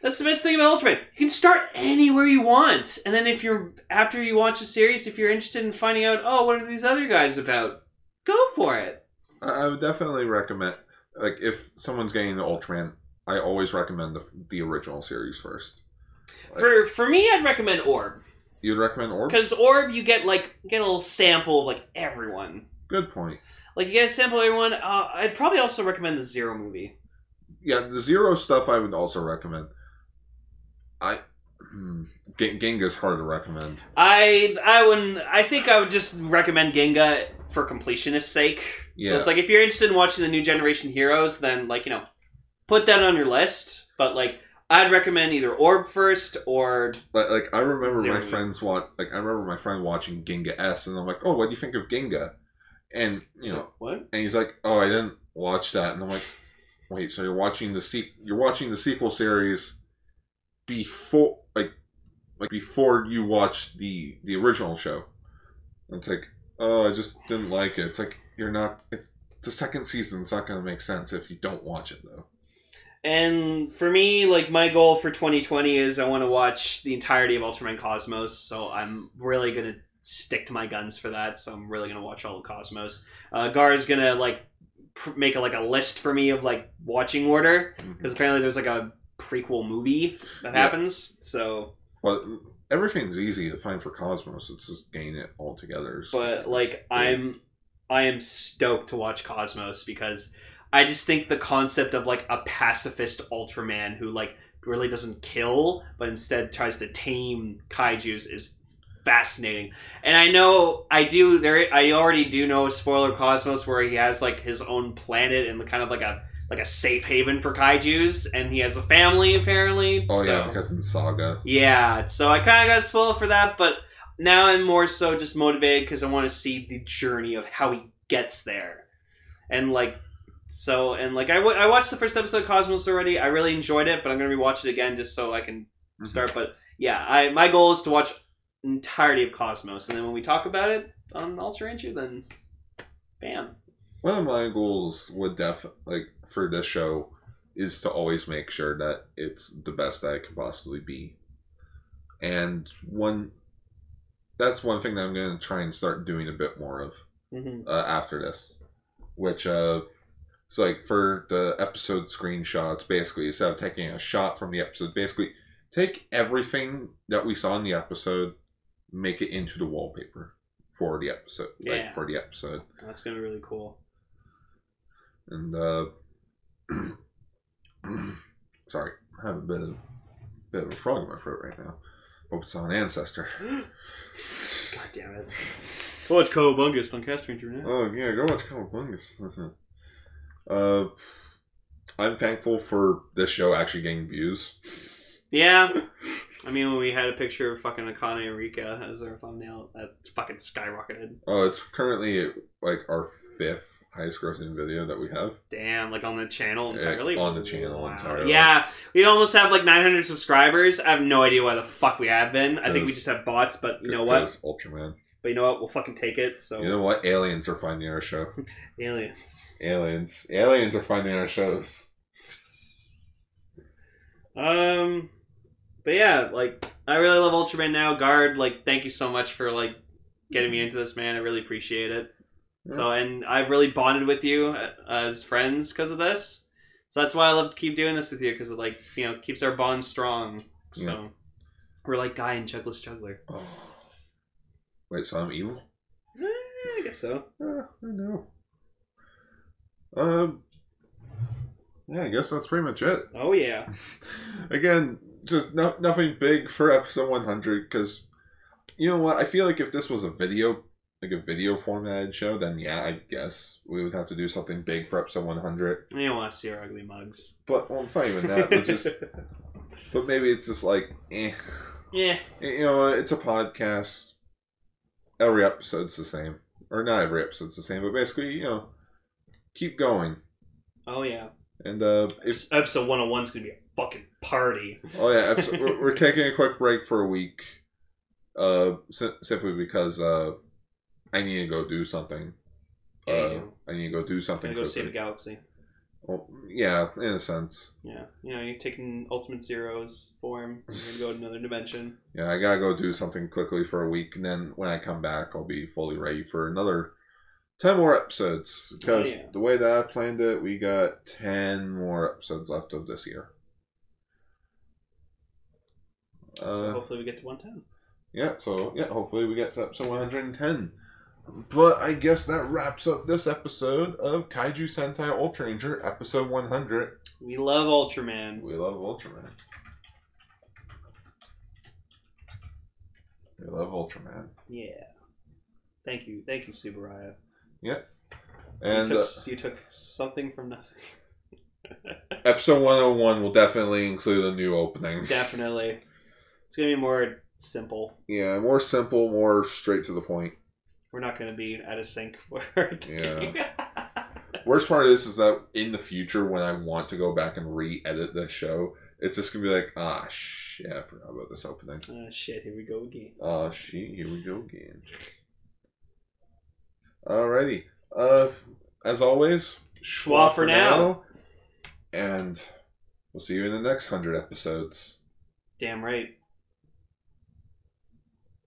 that's the best thing about Ultraman. You can start anywhere you want, and then if you're after you watch a series, if you're interested in finding out, oh, what are these other guys about? Go for it. I I would definitely recommend, like, if someone's getting into Ultraman, I always recommend the the original series first. For for me, I'd recommend Orb You'd recommend Orb? because Orb you get like you get a little sample of like everyone. Good point. Like you get a sample of everyone. Uh, I'd probably also recommend the Zero movie. Yeah, the Zero stuff I would also recommend. I. Hmm, Ginga's hard to recommend. I I wouldn't. I think I would just recommend Genga for completionist sake. So Yeah. it's like if you're interested in watching the new generation heroes, then like you know, put that on your list. But like I'd recommend either Orb first or Like, like I remember Zero. my friends want like I remember my friend watching Ginga S, and I'm like, oh, what do you think of Ginga? And you know, what? and he's like, oh, I didn't watch that, and I'm like, wait, so you're watching the se- you're watching the sequel series before like like before you watch the the original show? And it's like, oh, I just didn't like it. It's like you're not. It, the second season's not going to make sense if you don't watch it though. And for me, like my goal for 2020 is I want to watch the entirety of Ultraman Cosmos. So I'm really gonna stick to my guns for that. So I'm really gonna watch all of Cosmos. Uh, Gar is gonna like pr- make a, like a list for me of like watching order because apparently there's like a prequel movie that Yeah. happens. So, But everything's easy to find for Cosmos. It's just getting it all together. So- but like I'm, I am stoked to watch Cosmos because I just think the concept of like a pacifist Ultraman who like really doesn't kill but instead tries to tame kaiju's is fascinating. And I know I do there I already do know spoiler Cosmos where he has like his own planet and kind of like a like a safe haven for kaiju's and he has a family apparently. oh so- yeah, because in Saga. yeah, so I kind of got spoiled for that, but now I'm more so just motivated because I want to see the journey of how he gets there, and like, so and like I, w- I watched the first episode of Cosmos already. I really enjoyed it, but I'm gonna rewatch it again just so I can Mhm. start. But yeah, I my goal is to watch entirety of Cosmos, and then when we talk about it on Ultra Ranger, then bam. One of my goals would def like for this show is to always make sure that it's the best that it can possibly be. And one that's one thing that I'm going to try and start doing a bit more of Mm-hmm. uh, after this, which uh so like for the episode screenshots basically instead of taking a shot from the episode basically take everything that we saw in the episode make it into the wallpaper for the episode Yeah. like for the episode That's gonna be really cool. and uh sorry i have a bit of bit of a frog in my throat right now hope it's on ancestor God damn it. Go watch Cowabungus on Cast Ranger now. oh yeah go watch Cowabungus. uh i'm thankful for this show actually getting views Yeah. I mean, when we had a picture of fucking Akane Rika as our thumbnail, that fucking skyrocketed. oh it's currently like our fifth highest grossing video that we have Damn, like on the channel Yeah, entirely? on the channel entirely. Yeah, we almost have like 900 subscribers. I have no idea why the fuck we have been. I think we just have bots, but you know what? Ultraman But you know what? We'll fucking take it. So, you know what aliens are finding our show aliens. aliens aliens are finding our shows Um, but yeah, like I really love Ultraman now. Guard, like, thank you so much for like getting me into this, man. I really appreciate it. So, and I've really bonded with you uh, as friends because of this. So that's why I love to keep doing this with you because it like you know keeps our bond strong. So we're like Guy and Jugglus Juggler. Oh. Wait, so I'm evil? Eh, I guess so. Uh, I know. Um. Yeah, I guess that's pretty much it. Oh yeah. Again, just no, nothing big for episode 100 because you know what? I feel like if this was a video, like a video formatted show, then yeah, I guess we would have to do something big for episode 100. I don't want to see our ugly mugs. But well, it's not even that. But just, but maybe it's just like, eh. yeah. You know, it's a podcast. Every episode's the same, or not every episode's the same, but basically, you know, keep going. Oh yeah. And uh, if Episode 101 is gonna be a fucking party. Oh yeah, episode, we're, we're taking a quick break for a week, uh, si- simply because uh, I need to go do something. Yeah, uh, I need to go do something. Go save the galaxy. Well, yeah, in a sense. Yeah. You know, you're taking Ultimate Zero's form. You're gonna go to another dimension. Yeah, I gotta go do something quickly for a week, and then when I come back, I'll be fully ready for another ten more episodes. Because Oh, yeah. the way that I planned it, we got ten more episodes left of this year. so Uh, hopefully we get to 110. Yeah, so yeah, hopefully we get to episode 110. But I guess that wraps up this episode of Kaiju Sentai Ultra Ranger, episode 100. We love Ultraman. We love Ultraman. We love Ultraman. Yeah. Thank you, thank you, Tsuburaya. And you, uh, you took something from nothing. episode 101 will definitely include a new opening. Definitely. It's gonna be more simple. Yeah, more simple, more straight to the point. We're not gonna be out of sync for Yeah. Worst part is, is that in the future, when I want to go back and re-edit the show, it's just gonna be like, ah, shit, I forgot about this opening. oh shit, here we go again. Oh shit, here we go again. Alrighty. Uh as always, Schwa for now. And we'll see you in the next hundred episodes. Damn right.